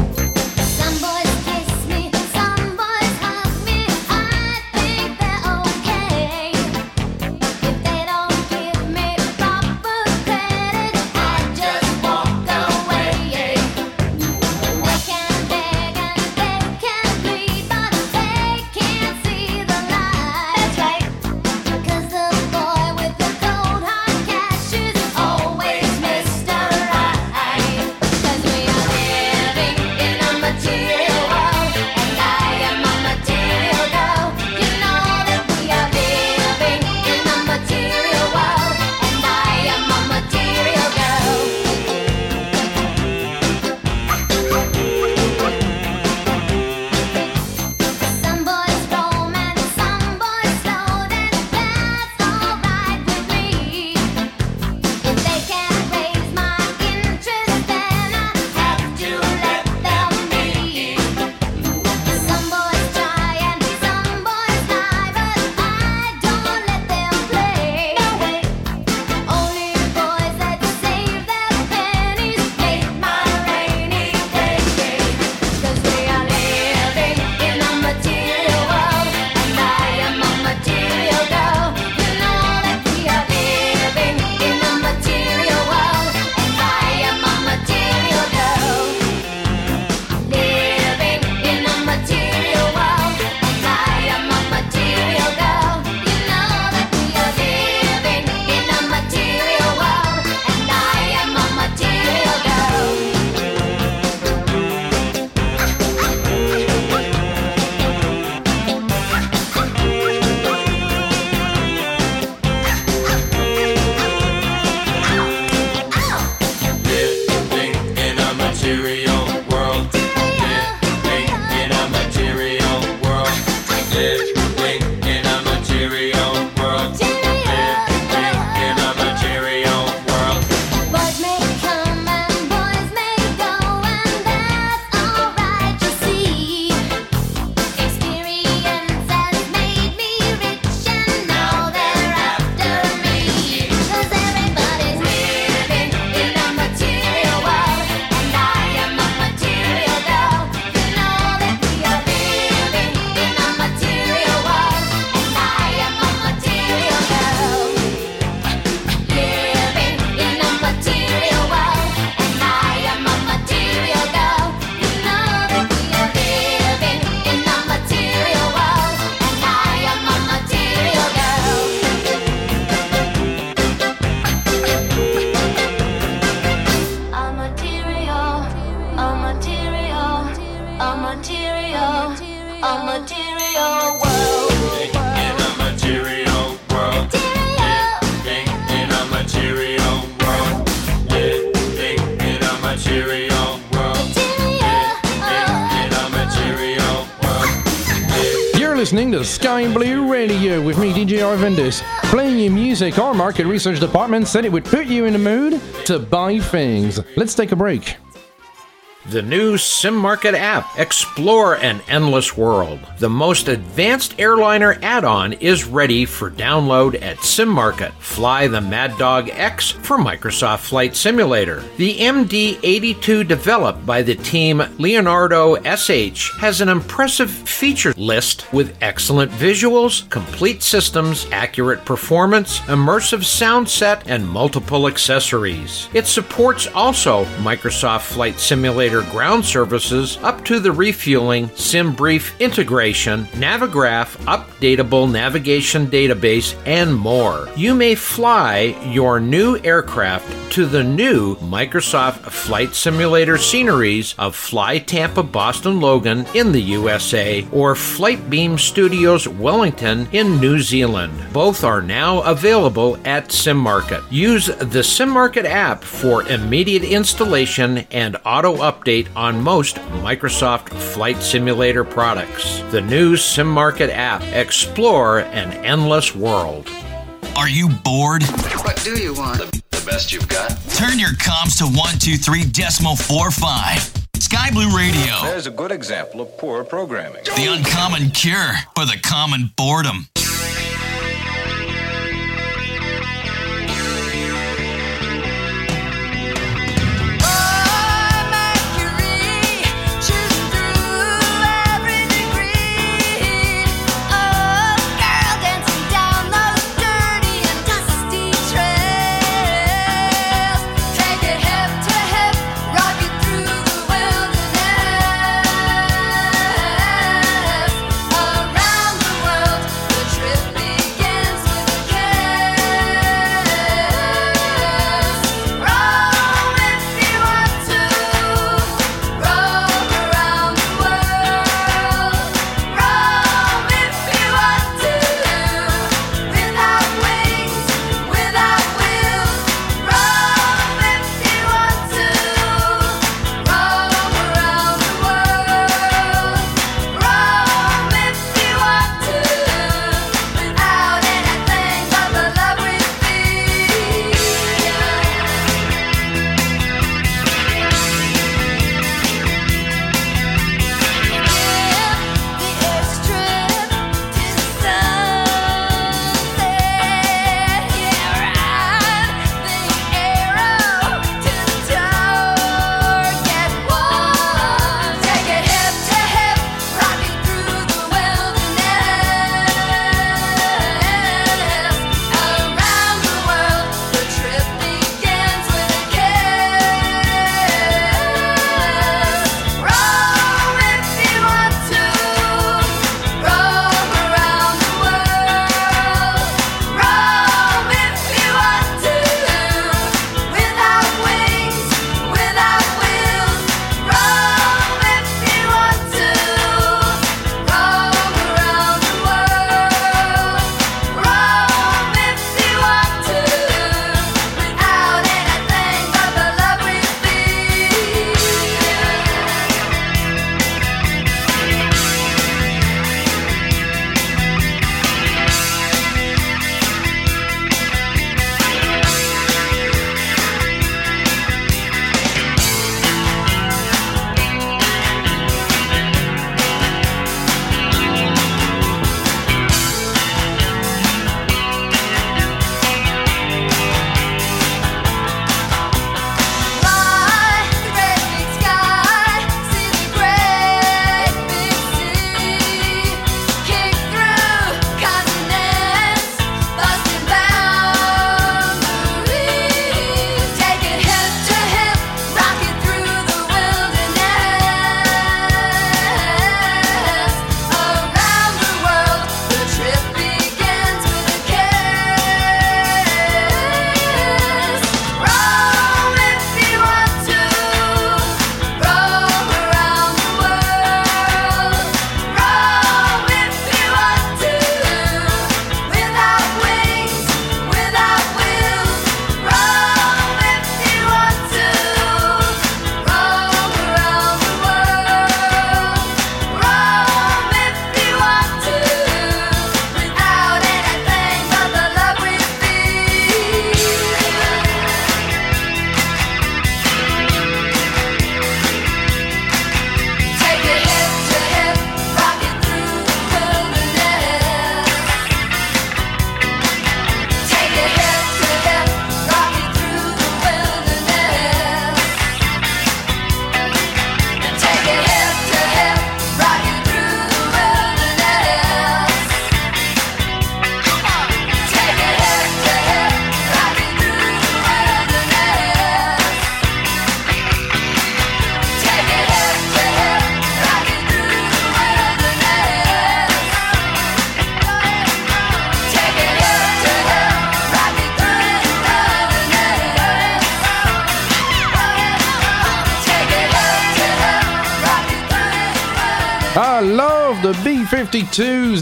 Blue Radio with me, DJ Arvandus. Playing you music, our market research department said it would put you in the mood to buy things. Let's take a break. The new Sim Market app, Explore an Endless World. The most advanced airliner add on is ready for download at Sim Market. Fly the Mad Dog X for Microsoft Flight Simulator. The MD 82 developed by the team Leonardo SH has an impressive feature list with excellent visuals, complete systems, accurate performance, immersive sound set, and multiple accessories. It supports also Microsoft Flight Simulator ground services up to the refueling SimBrief integration, Navigraph updatable navigation database, and more. You may fly your new aircraft to the new Microsoft Flight Simulator sceneries of Fly Tampa Boston Logan in the USA or Flightbeam Studios Wellington in New Zealand. Both are now available at SimMarket. Use the SimMarket app for immediate installation and auto update on most Microsoft Flight Simulator products. The new SimMarket app. Explore an endless world. Are you bored? What do you want? The best you've got? Turn your comms to 123 decimal 45. Sky Blue Radio. There's a good example of poor programming. The uncommon cure for the common boredom.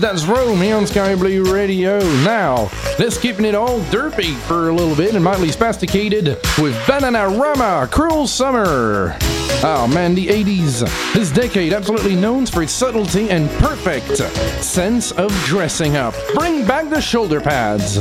That's Rome here on Sky Blue Radio. Now, let's keep it all derpy for a little bit and mildly spasticated with Bananarama, Cruel Summer. Oh man, the 80s. This decade absolutely known for its subtlety and perfect sense of dressing up. Bring back the shoulder pads.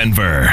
Denver.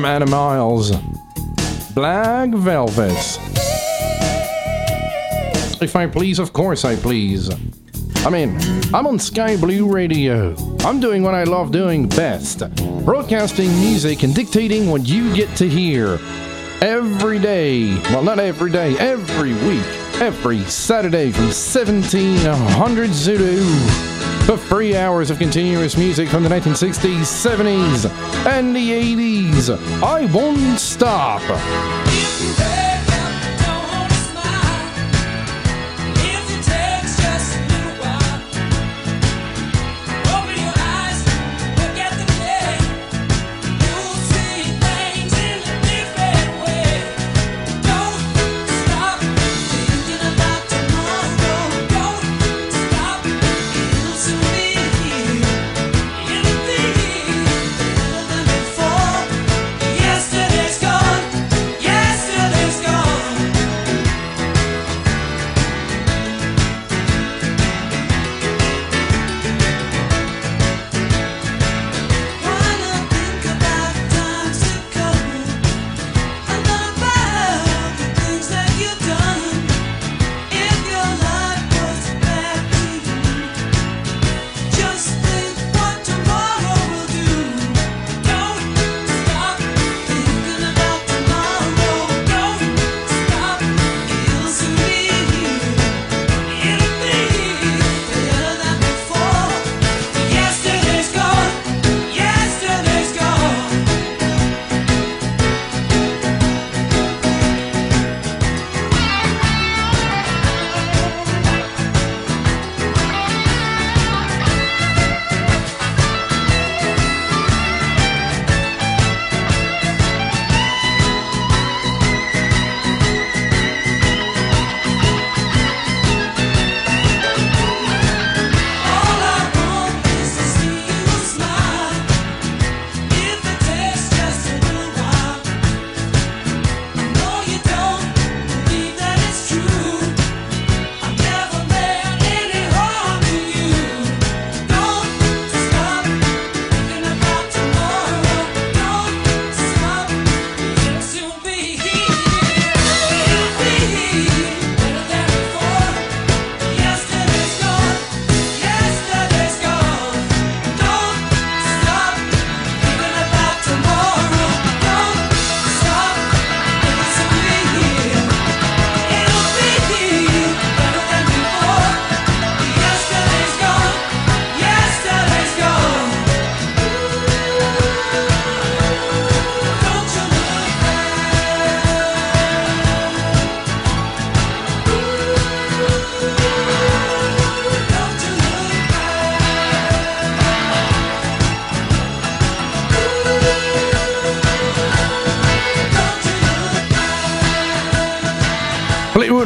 From Myles, Black Velvet. If I please, of course I please. I mean, I'm on Sky Blue Radio. I'm doing what I love doing best broadcasting music and dictating what you get to hear every day. Well, not every day, every week, every Saturday from 1700 Zulu for three hours of continuous music from the 1960s, 70s, and the 80s. I won't stop.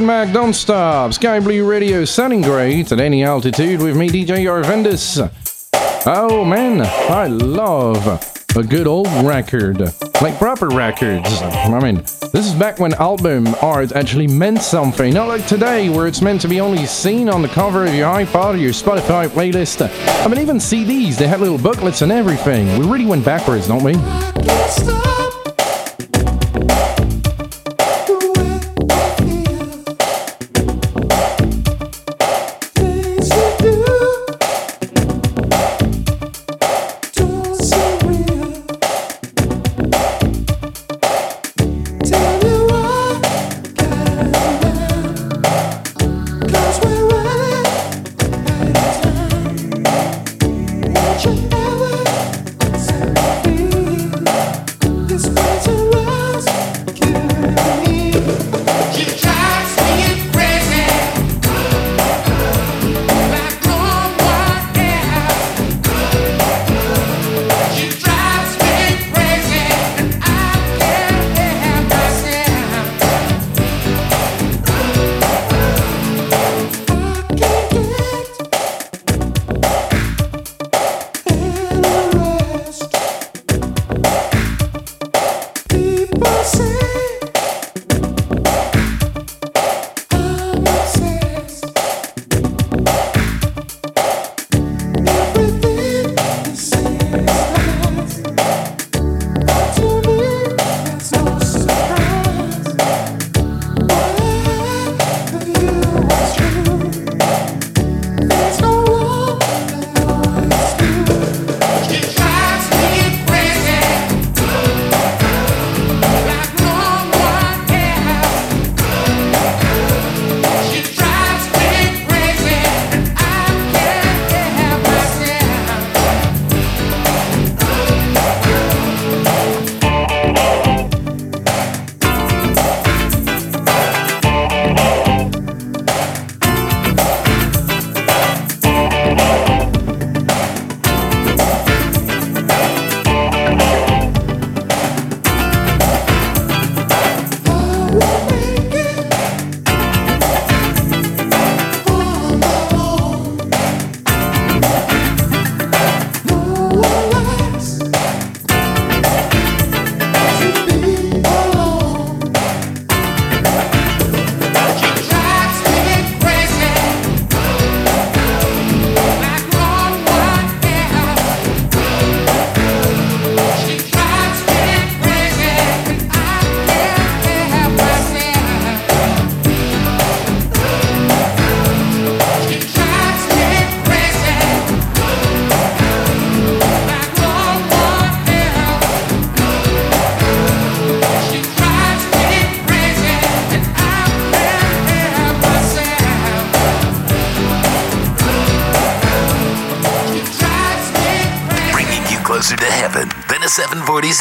Fleetwood Mac, don't stop. Sky Blue Radio sounding great at any altitude with me, DJ Arvandus. Oh man, I love a good old record. Like proper records. I mean, this is back when album art actually meant something. Not like today, where it's meant to be only seen on the cover of your iPod or your Spotify playlist. I mean, even CDs, they had little booklets and everything. We really went backwards, don't we?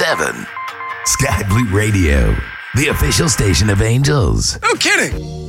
7. Sky Blue Radio, the official station of Angels. No kidding.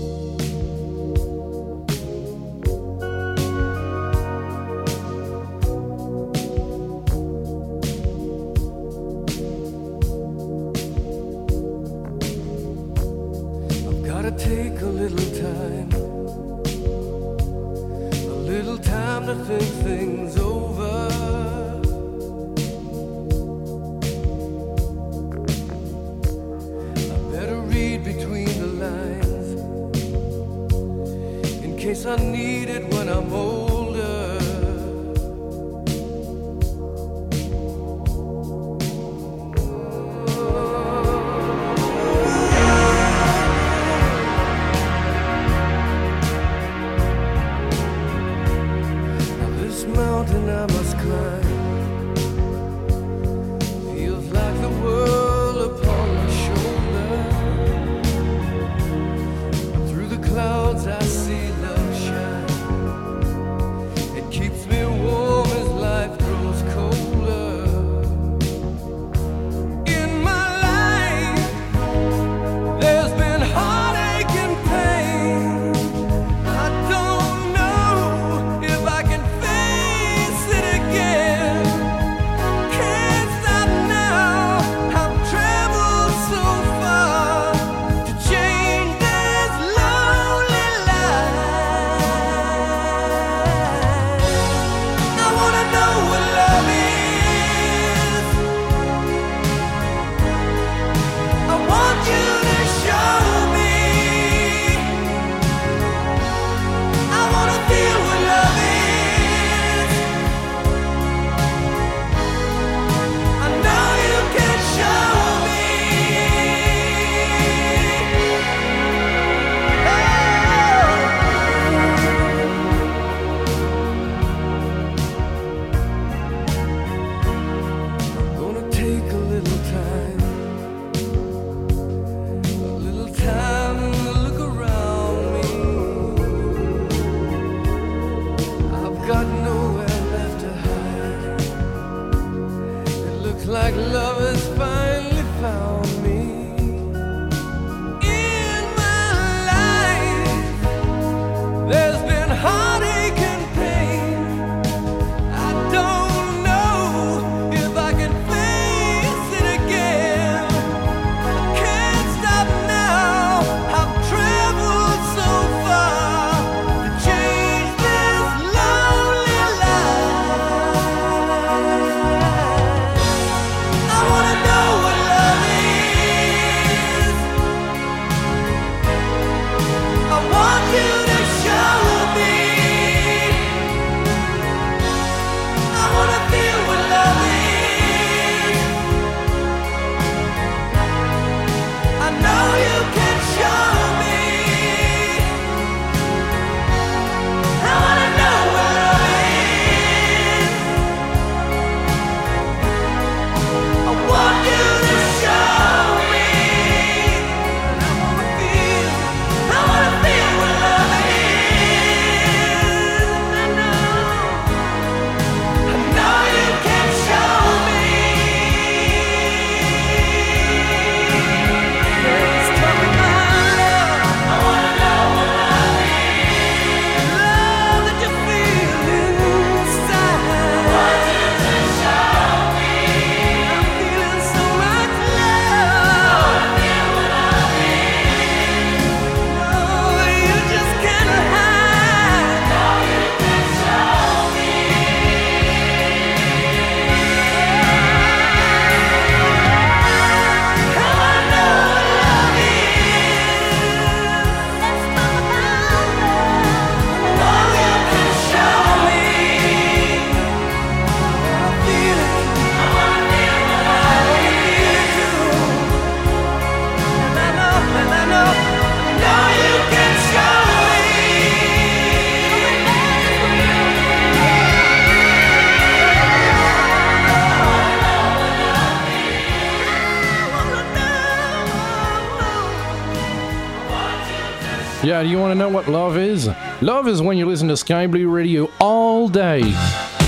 Yeah, do you want to know what love is? Love is when you listen to Sky Blue Radio all day,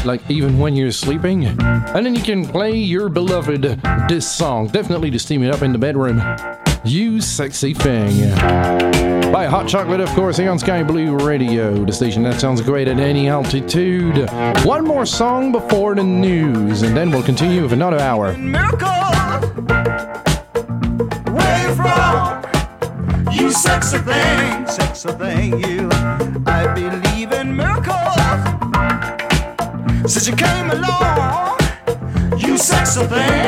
like even when you're sleeping. And then you can play your beloved this song, definitely to steam it up in the bedroom. You Sexy Thing. By Hot Chocolate, of course, here on Sky Blue Radio, the station that sounds great at any altitude. One more song before the news, and then we'll continue with another hour. You came along, you sexy thing.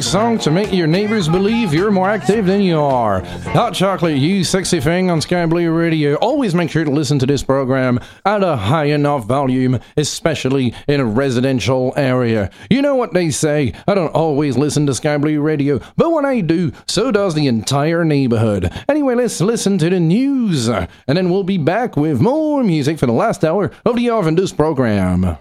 Perfect song to make your neighbors believe you're more active than you are. Hot Chocolate, you sexy thing on Sky Blue Radio. Always make sure to listen to this program at a high enough volume, especially in a residential area. You know what they say, I don't always listen to Sky Blue Radio, but when I do, so does the entire neighborhood. Anyway, let's listen to the news, and then we'll be back with more music for the last hour of the Deuce program.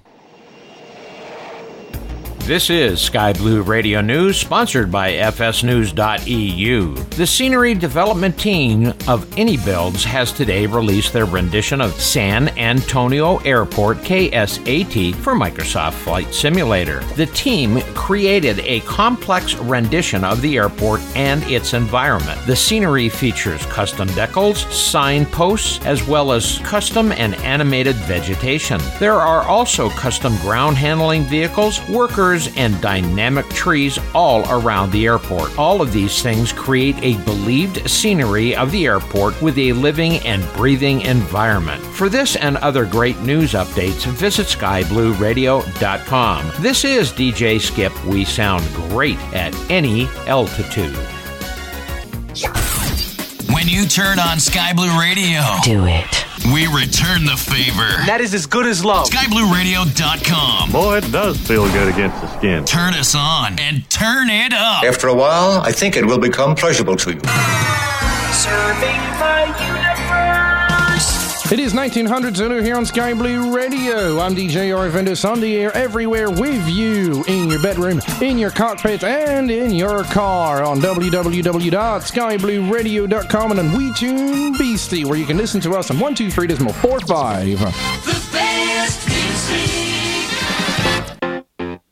This is Sky Blue Radio News, sponsored by FSNews.eu. The scenery development team of Anybuilds has today released their rendition of San Antonio Airport KSAT for Microsoft Flight Simulator. The team created a complex rendition of the airport and its environment. The scenery features custom decals, signposts, as well as custom and animated vegetation. There are also custom ground handling vehicles, workers, flowers and dynamic trees all around the airport. All of these things create a believed scenery of the airport with a living and breathing environment. For this and other great news updates, visit skyblueradio.com. This is DJ Skip. We sound great at any altitude. When you turn on Sky Blue Radio, Do it. We return the favor. That is as good as love. SkyBlueRadio.com. Boy, it does feel good against the skin. Turn us on and turn it up. After a while, I think it will become pleasurable to you. Serving the universe. It is 1900 Zulu here on Sky Blue Radio. I'm DJ Arvandus on the air everywhere with you in your bedroom, in your cockpit, and in your car on www.skyblueradio.com and on WeTune Beastie, where you can listen to us on 123 decimal 45. The best music.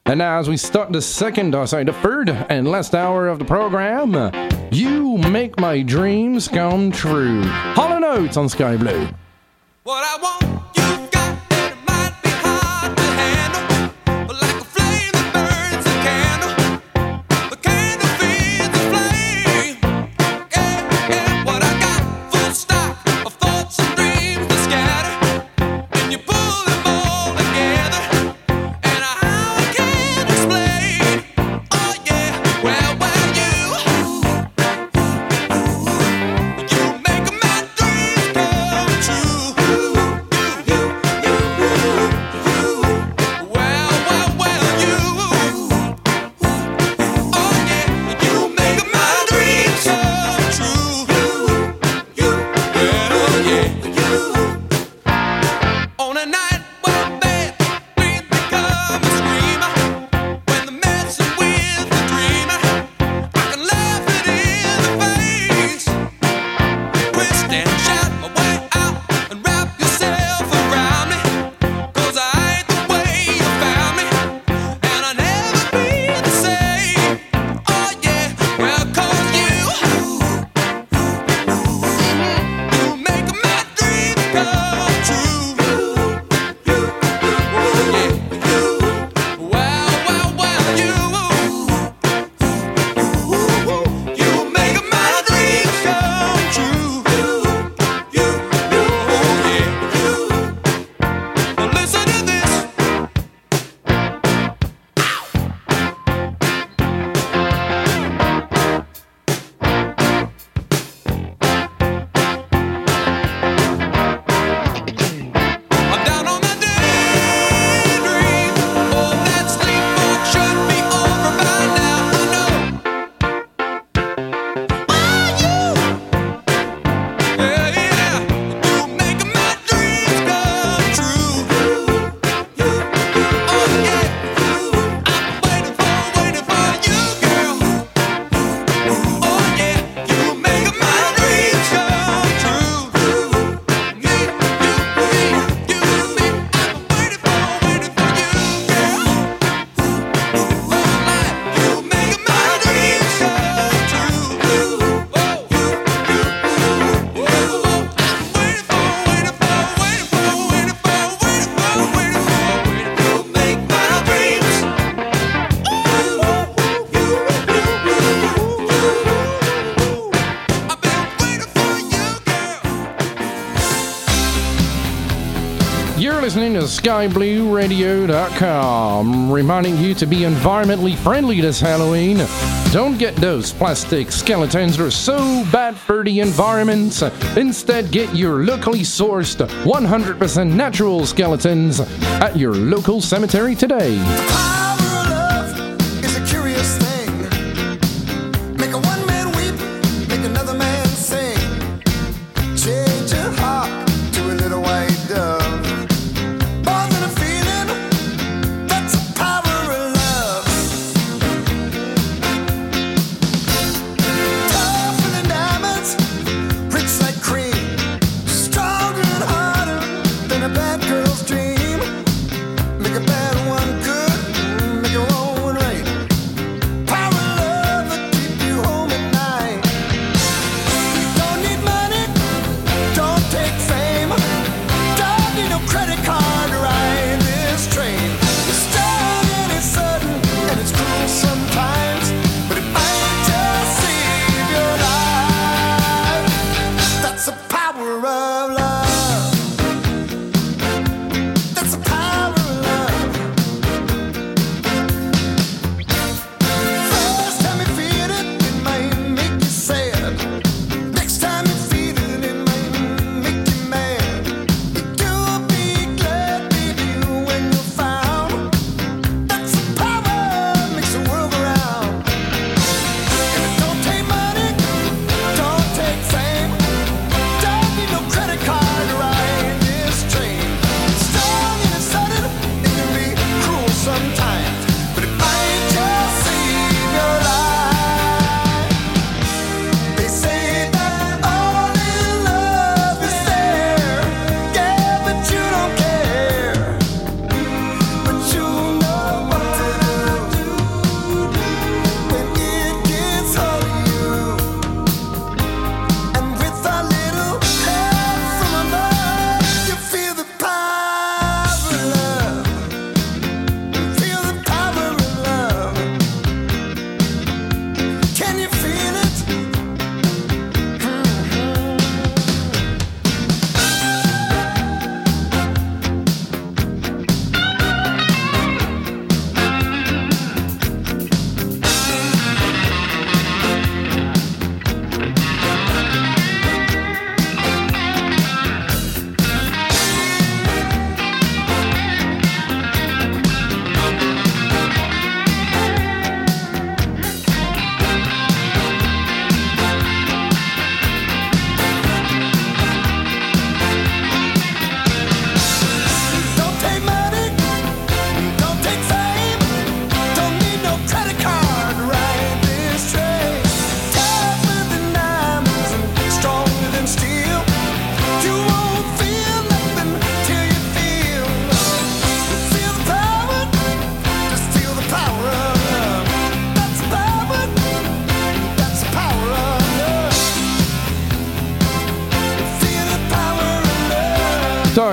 And now, as we start the second, or sorry, the third and last hour of the program, you make my dreams come true. Hall and Oates on Sky Blue. What I want, Listening to SkyBlueRadio.com, reminding you to be environmentally friendly this Halloween. Don't get those plastic skeletons that are so bad for the environment. Instead, get your locally sourced 100% natural skeletons at your local cemetery today.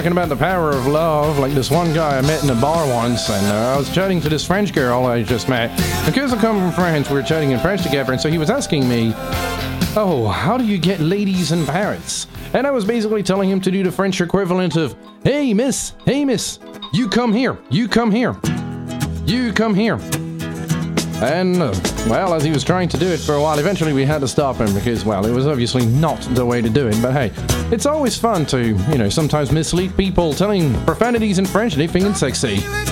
Talking about the power of love. Like this one guy I met in a bar once, and uh, I was chatting to this French girl I just met. Because I come from France, we were chatting in French together, and so he was asking me, Oh, how do you get ladies in Paris? And I was basically telling him to do the French equivalent of, Hey, miss, hey, miss, you come here, you come here, you come here. And, uh, well, as he was trying to do it for a while, eventually we had to stop him because, well, it was obviously not the way to do it. But hey, it's always fun to, you know, sometimes mislead people telling profanities in French and sexy.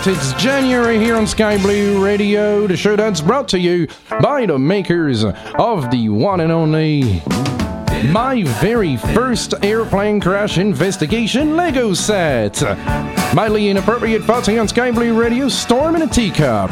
it. It's January here on Sky Blue Radio, the show that's brought to you by the makers of the one and only My Very First Airplane Crash Investigation Lego Set. Mildly inappropriate party on Sky Blue Radio, Storm in a Teacup.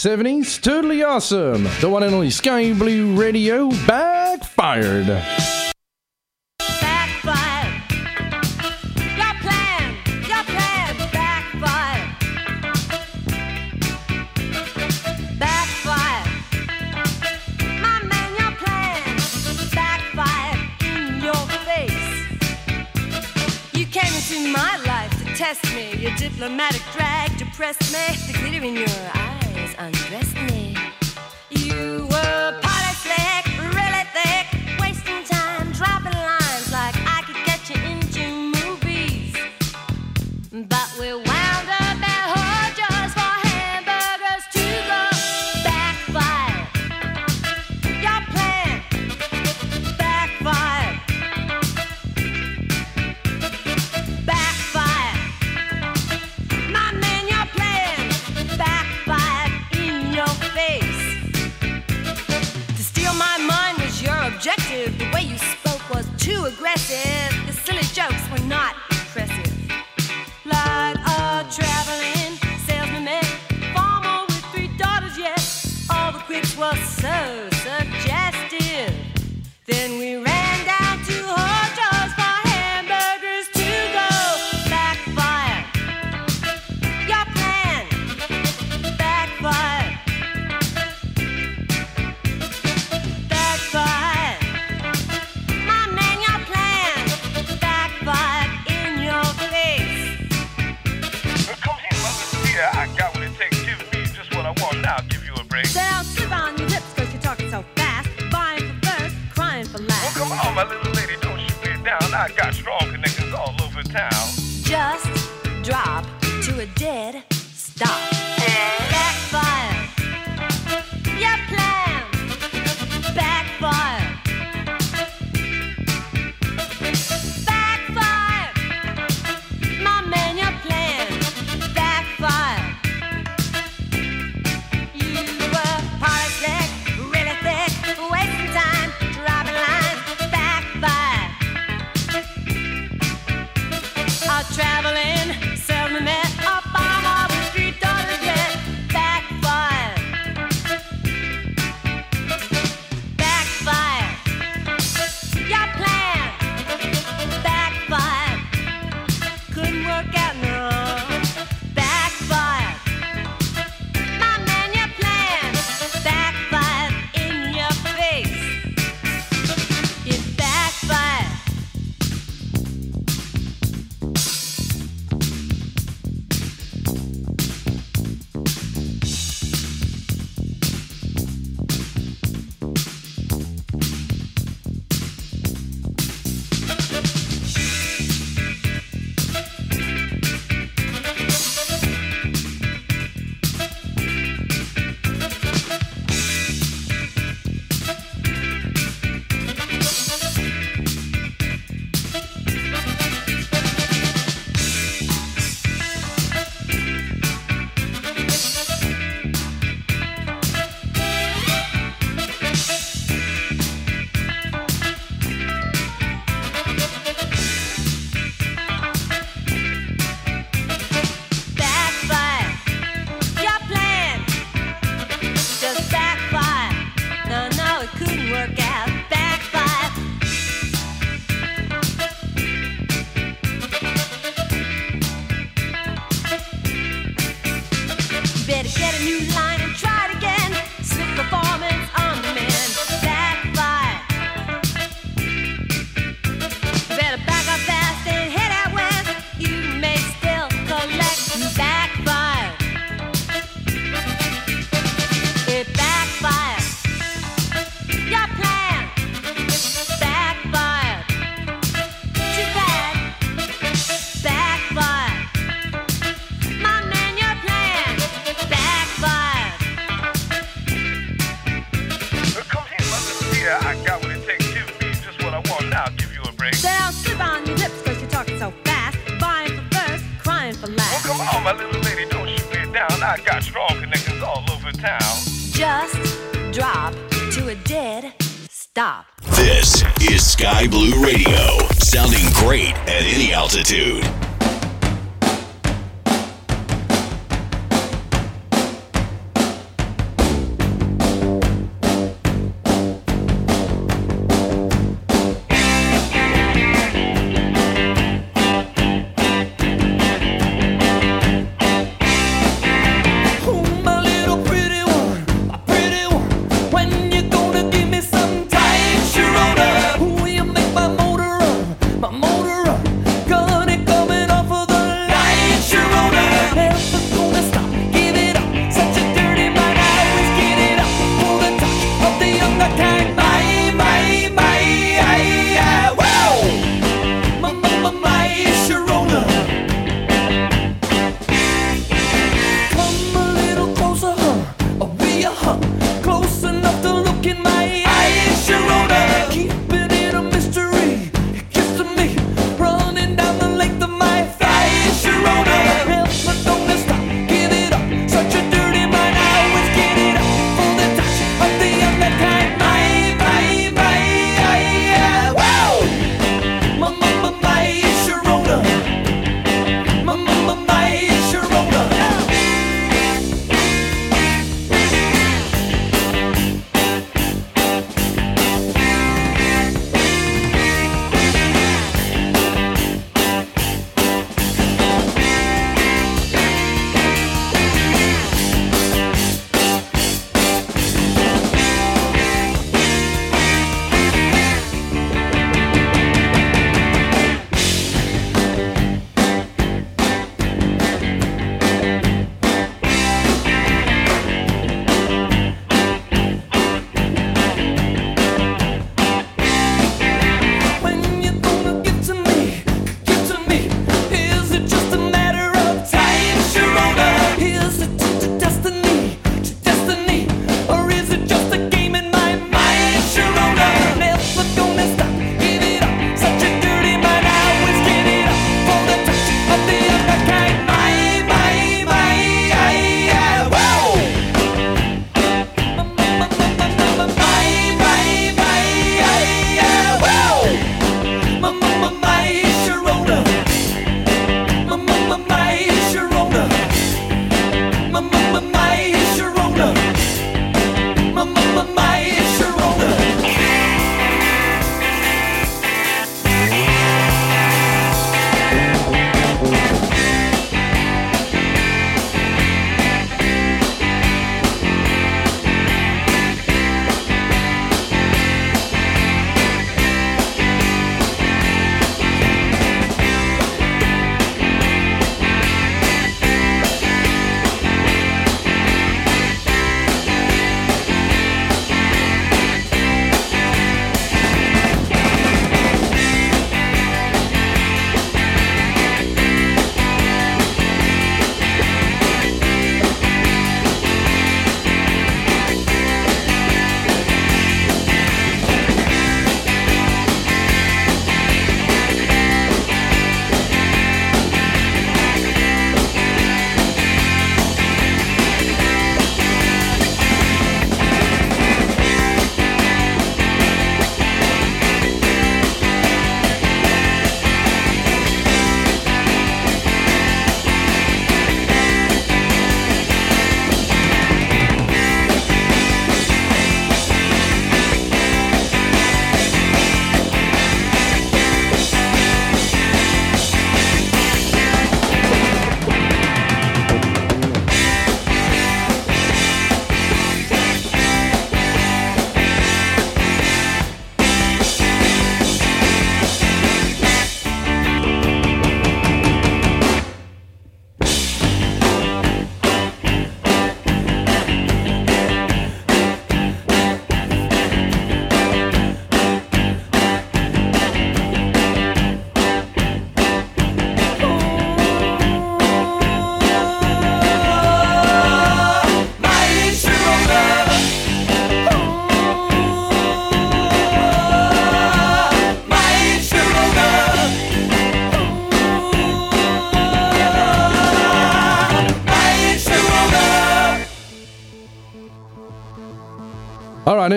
70s. Totally awesome. The one and only Sky Blue Radio backfired.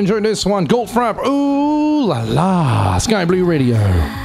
enjoyed this one. Goldfrapp. Ooh la la. Sky Blue Radio.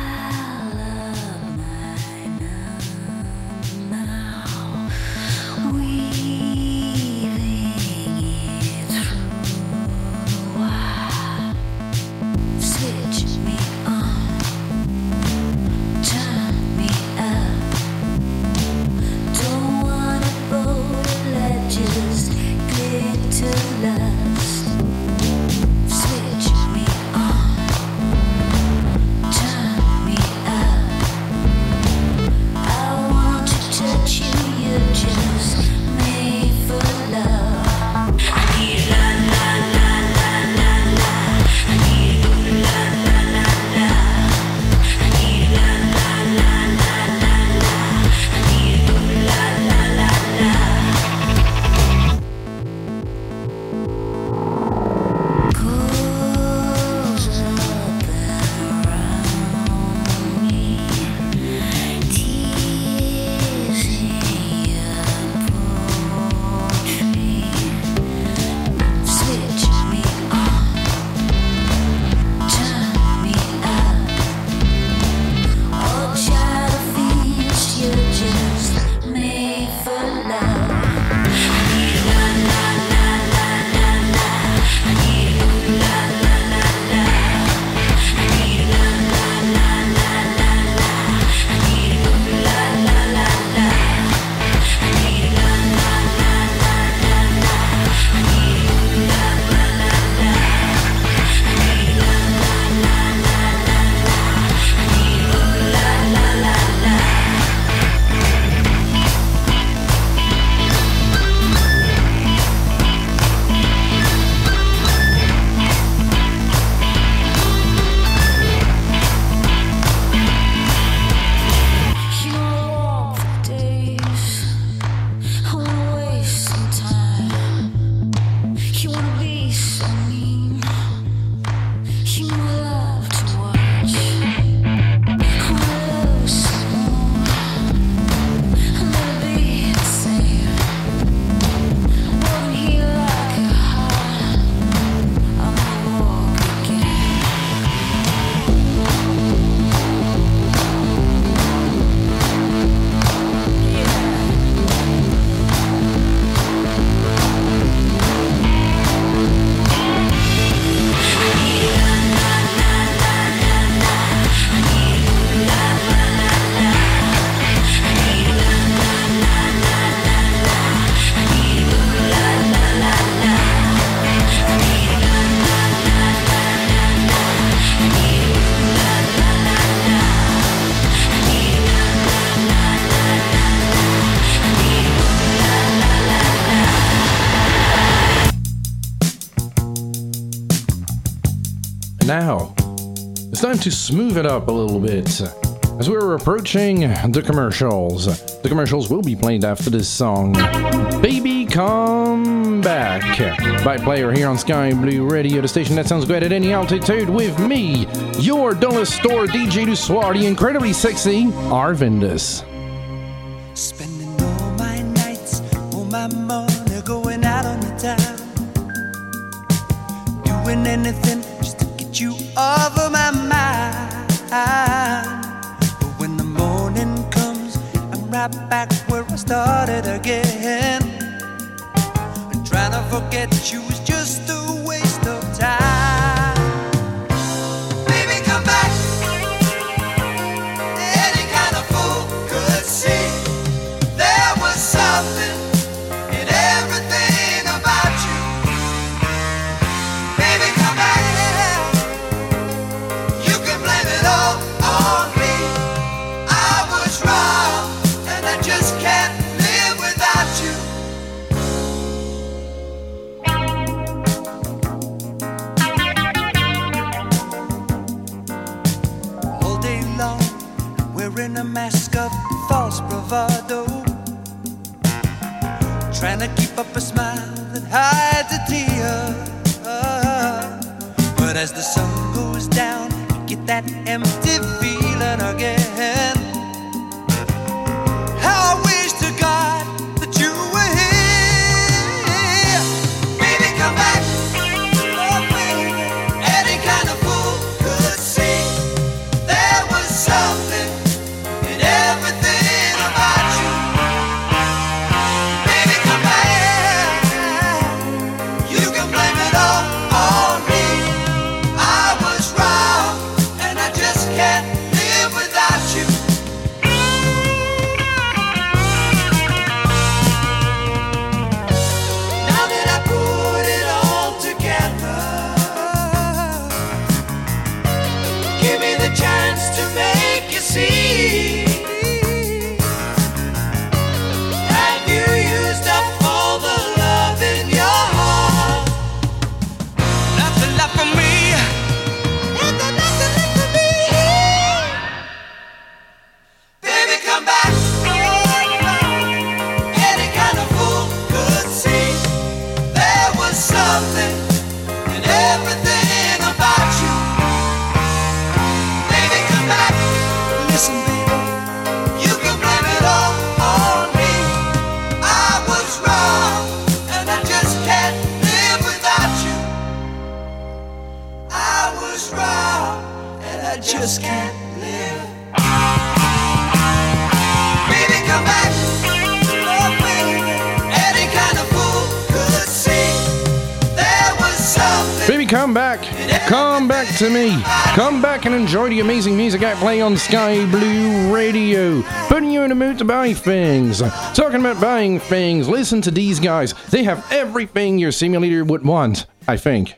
to smooth it up a little bit. As we're approaching the commercials, the commercials will be played after this song, Baby Come Back, by player here on Sky Blue Radio, the station that sounds great at any altitude, with me, your dullest store DJ Du Soir, the incredibly sexy Arvandus. as the sun goes down, get that empty feeling again. And enjoy the amazing music I play on Sky Blue Radio. Putting you in the mood to buy things. Talking about buying things, listen to these guys. They have everything your simulator would want, I think.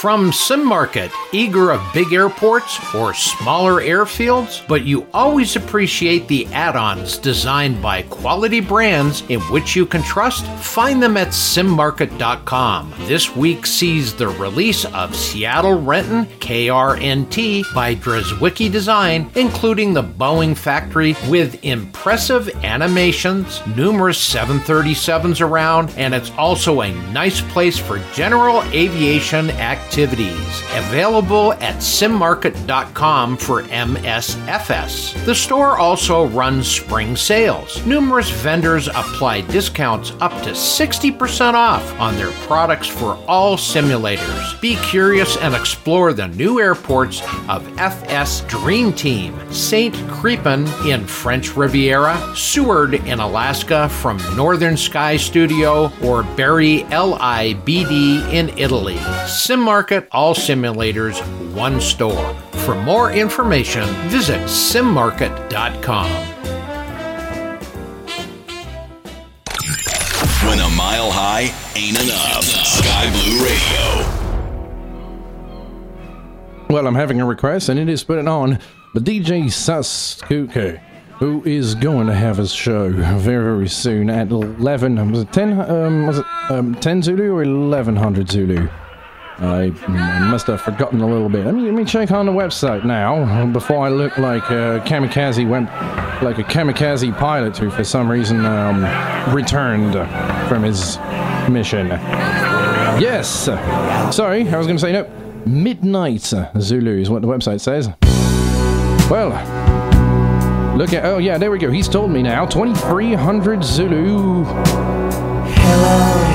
From Sim Market, eager of big airports or smaller airfields, but you always appreciate the add ons designed by quality brands in which you can trust? Find them at simmarket.com. This week sees the release of Seattle Renton KRNT by Drzewiecki Design, including the Boeing factory with impressive animations, numerous 737s around, and it's also a nice place for general aviation activities. Available at simmarket.com for MSFS. The store also runs spring sales. Numerous vendors apply discounts up to 60% off on their products for all simulators. Be curious and explore the new airports of FS Dream Team, St. Crepin in French Riviera, Seward in Alaska from Northern Sky Studio, or Bari LIBD in Italy. SimMarket, all simulators, one store. For more information, visit simmarket.com. When a mile high ain't enough. Sky Blue Radio. Well, I'm having a request, and it is put it on. But DJ Sasuke, who is going to have his show very, very soon at 11. Was it 10? Um, was it um, 10 Zulu or 1100 Zulu? I, I must have forgotten a little bit. Let me, let me check on the website now before I look like a kamikaze went like a kamikaze pilot who, for some reason, um, returned from his mission. Yes. Sorry, I was going to say no. Midnight Zulu is what the website says. Well, look at. Oh, yeah, there we go. He's told me now. 2300 Zulu. Is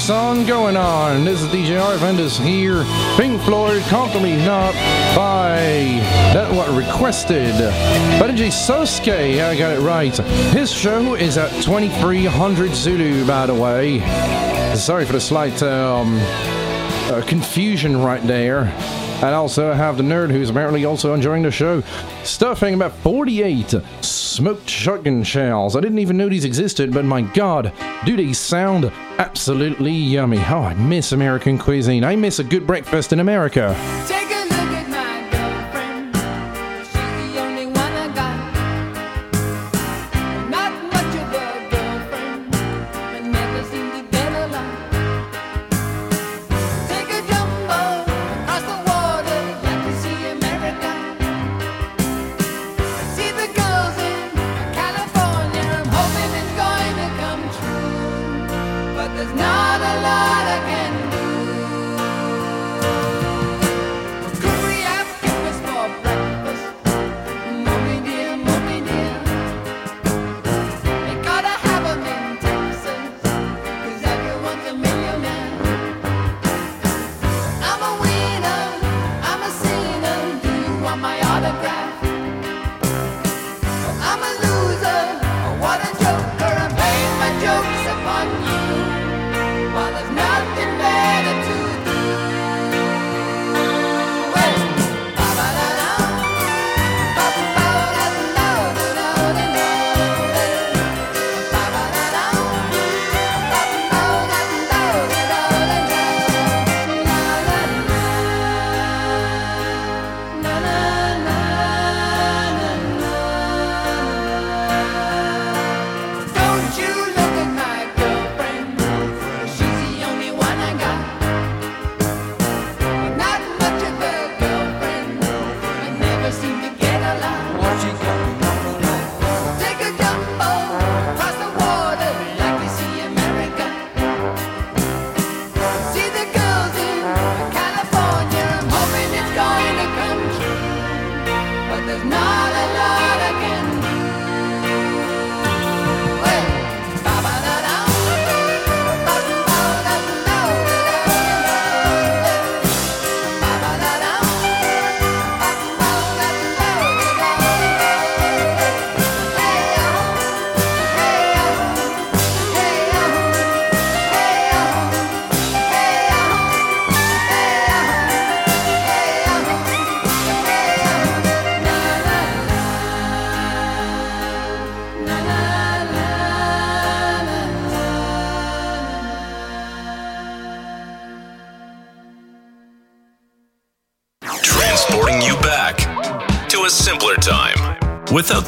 song on going on. This is DJ Arvandus here. Pink Floyd, Comfortably Numb by that what requested. Benji Sosuke, I got it right. His show is at 2300 Zulu, by the way. Sorry for the slight um, uh, confusion right there. And also I have the nerd who's apparently also enjoying the show, stuffing about 48 smoked shotgun shells. I didn't even know these existed, but my god, do they sound absolutely yummy. Oh, I miss American cuisine. I miss a good breakfast in America.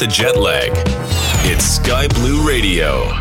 the jet lag. It's Sky Blue Radio.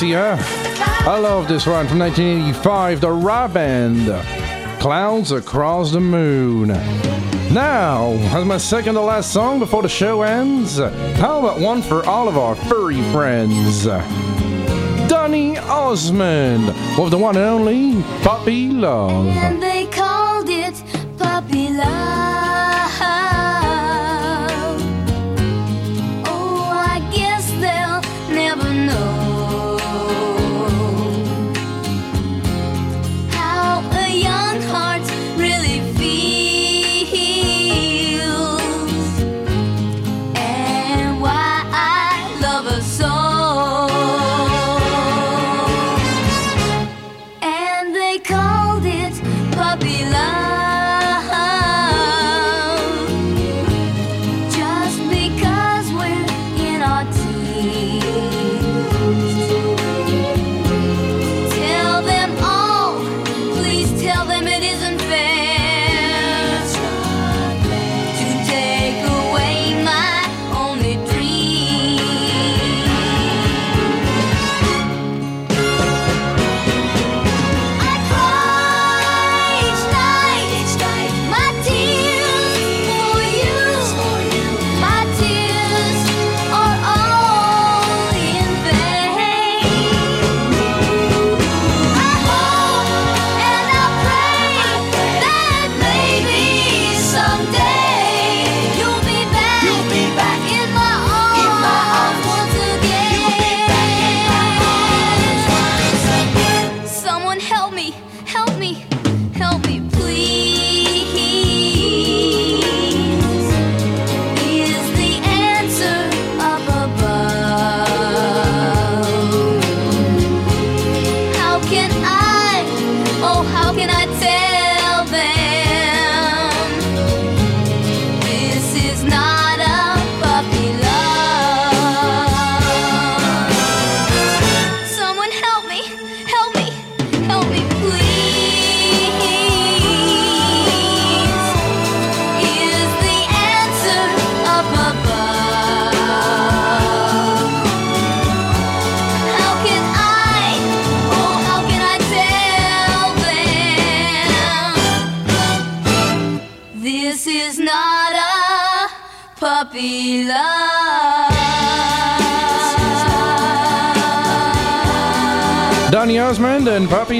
Huh? I love this one from 1985, the Rah Band. Clouds Across the Moon. Now, as my second to last song before the show ends, how about one for all of our furry friends? Donny Osmond with the one and only Puppy Love.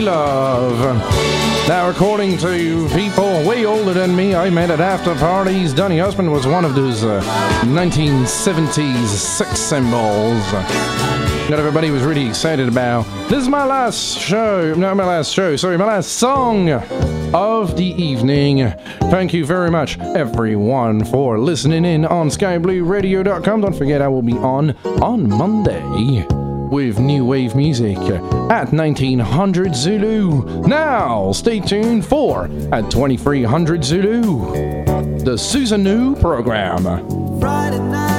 Love. Now, according to people way older than me, I met at after parties. Donny Osmond was one of those uh, 1970s sex symbols that everybody was really excited about. This is my last show, not my last show, sorry, my last song of the evening. Thank you very much, everyone, for listening in on skyblueradio.com. Don't forget, I will be on on Monday with new wave music at 1900 Zulu. Now, stay tuned for at 2300 Zulu, the Susanoo program. Friday night,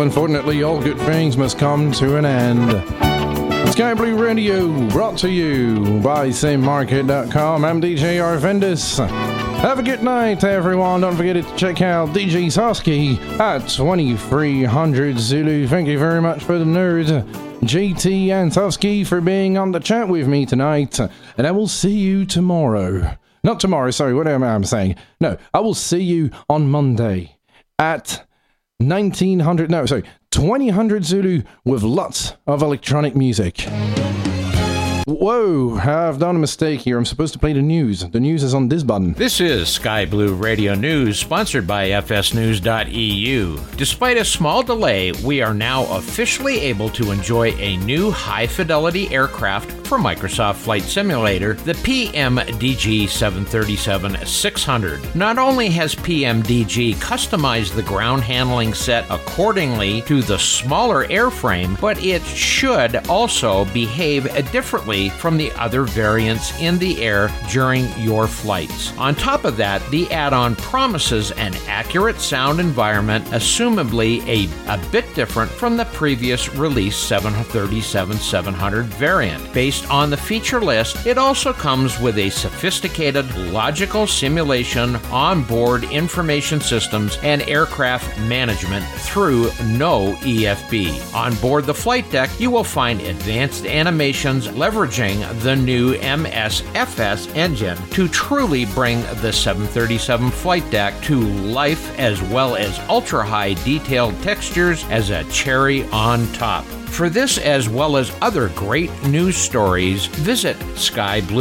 Unfortunately, all good things must come to an end. Sky Blue Radio brought to you by SimMarket.com. I'm DJ Arvandus. Have a good night, everyone. Don't forget to check out DJ Sosky at 2300 Zulu. Thank you very much for the nerd. JT and Sosky for being on the chat with me tonight. And I will see you tomorrow. Not tomorrow, sorry, what am I saying? No, I will see you on Monday at 1900, no, sorry, 2000 Zulu with lots of electronic music. Whoa, I've done a mistake here. I'm supposed to play the news. The news is on this button. This is Sky Blue Radio News, sponsored by FSNews.eu. Despite a small delay, we are now officially able to enjoy a new high fidelity aircraft for Microsoft Flight Simulator, the PMDG 737 600. Not only has PMDG customized the ground handling set accordingly to the smaller airframe, but it should also behave differently from the other variants in the air during your flights. On top of that, the add on promises an accurate sound environment, assumably a, a bit different from the previous release 737 700 variant. Based on the feature list, it also comes with a sophisticated logical simulation, onboard information systems, and aircraft management through no EFB. On board the flight deck, you will find advanced animations leveraging the new MSFS engine to truly bring the 737 flight deck to life as well as ultra high detailed textures as a cherry on top. For this as well as other great news stories, visit Sky Blue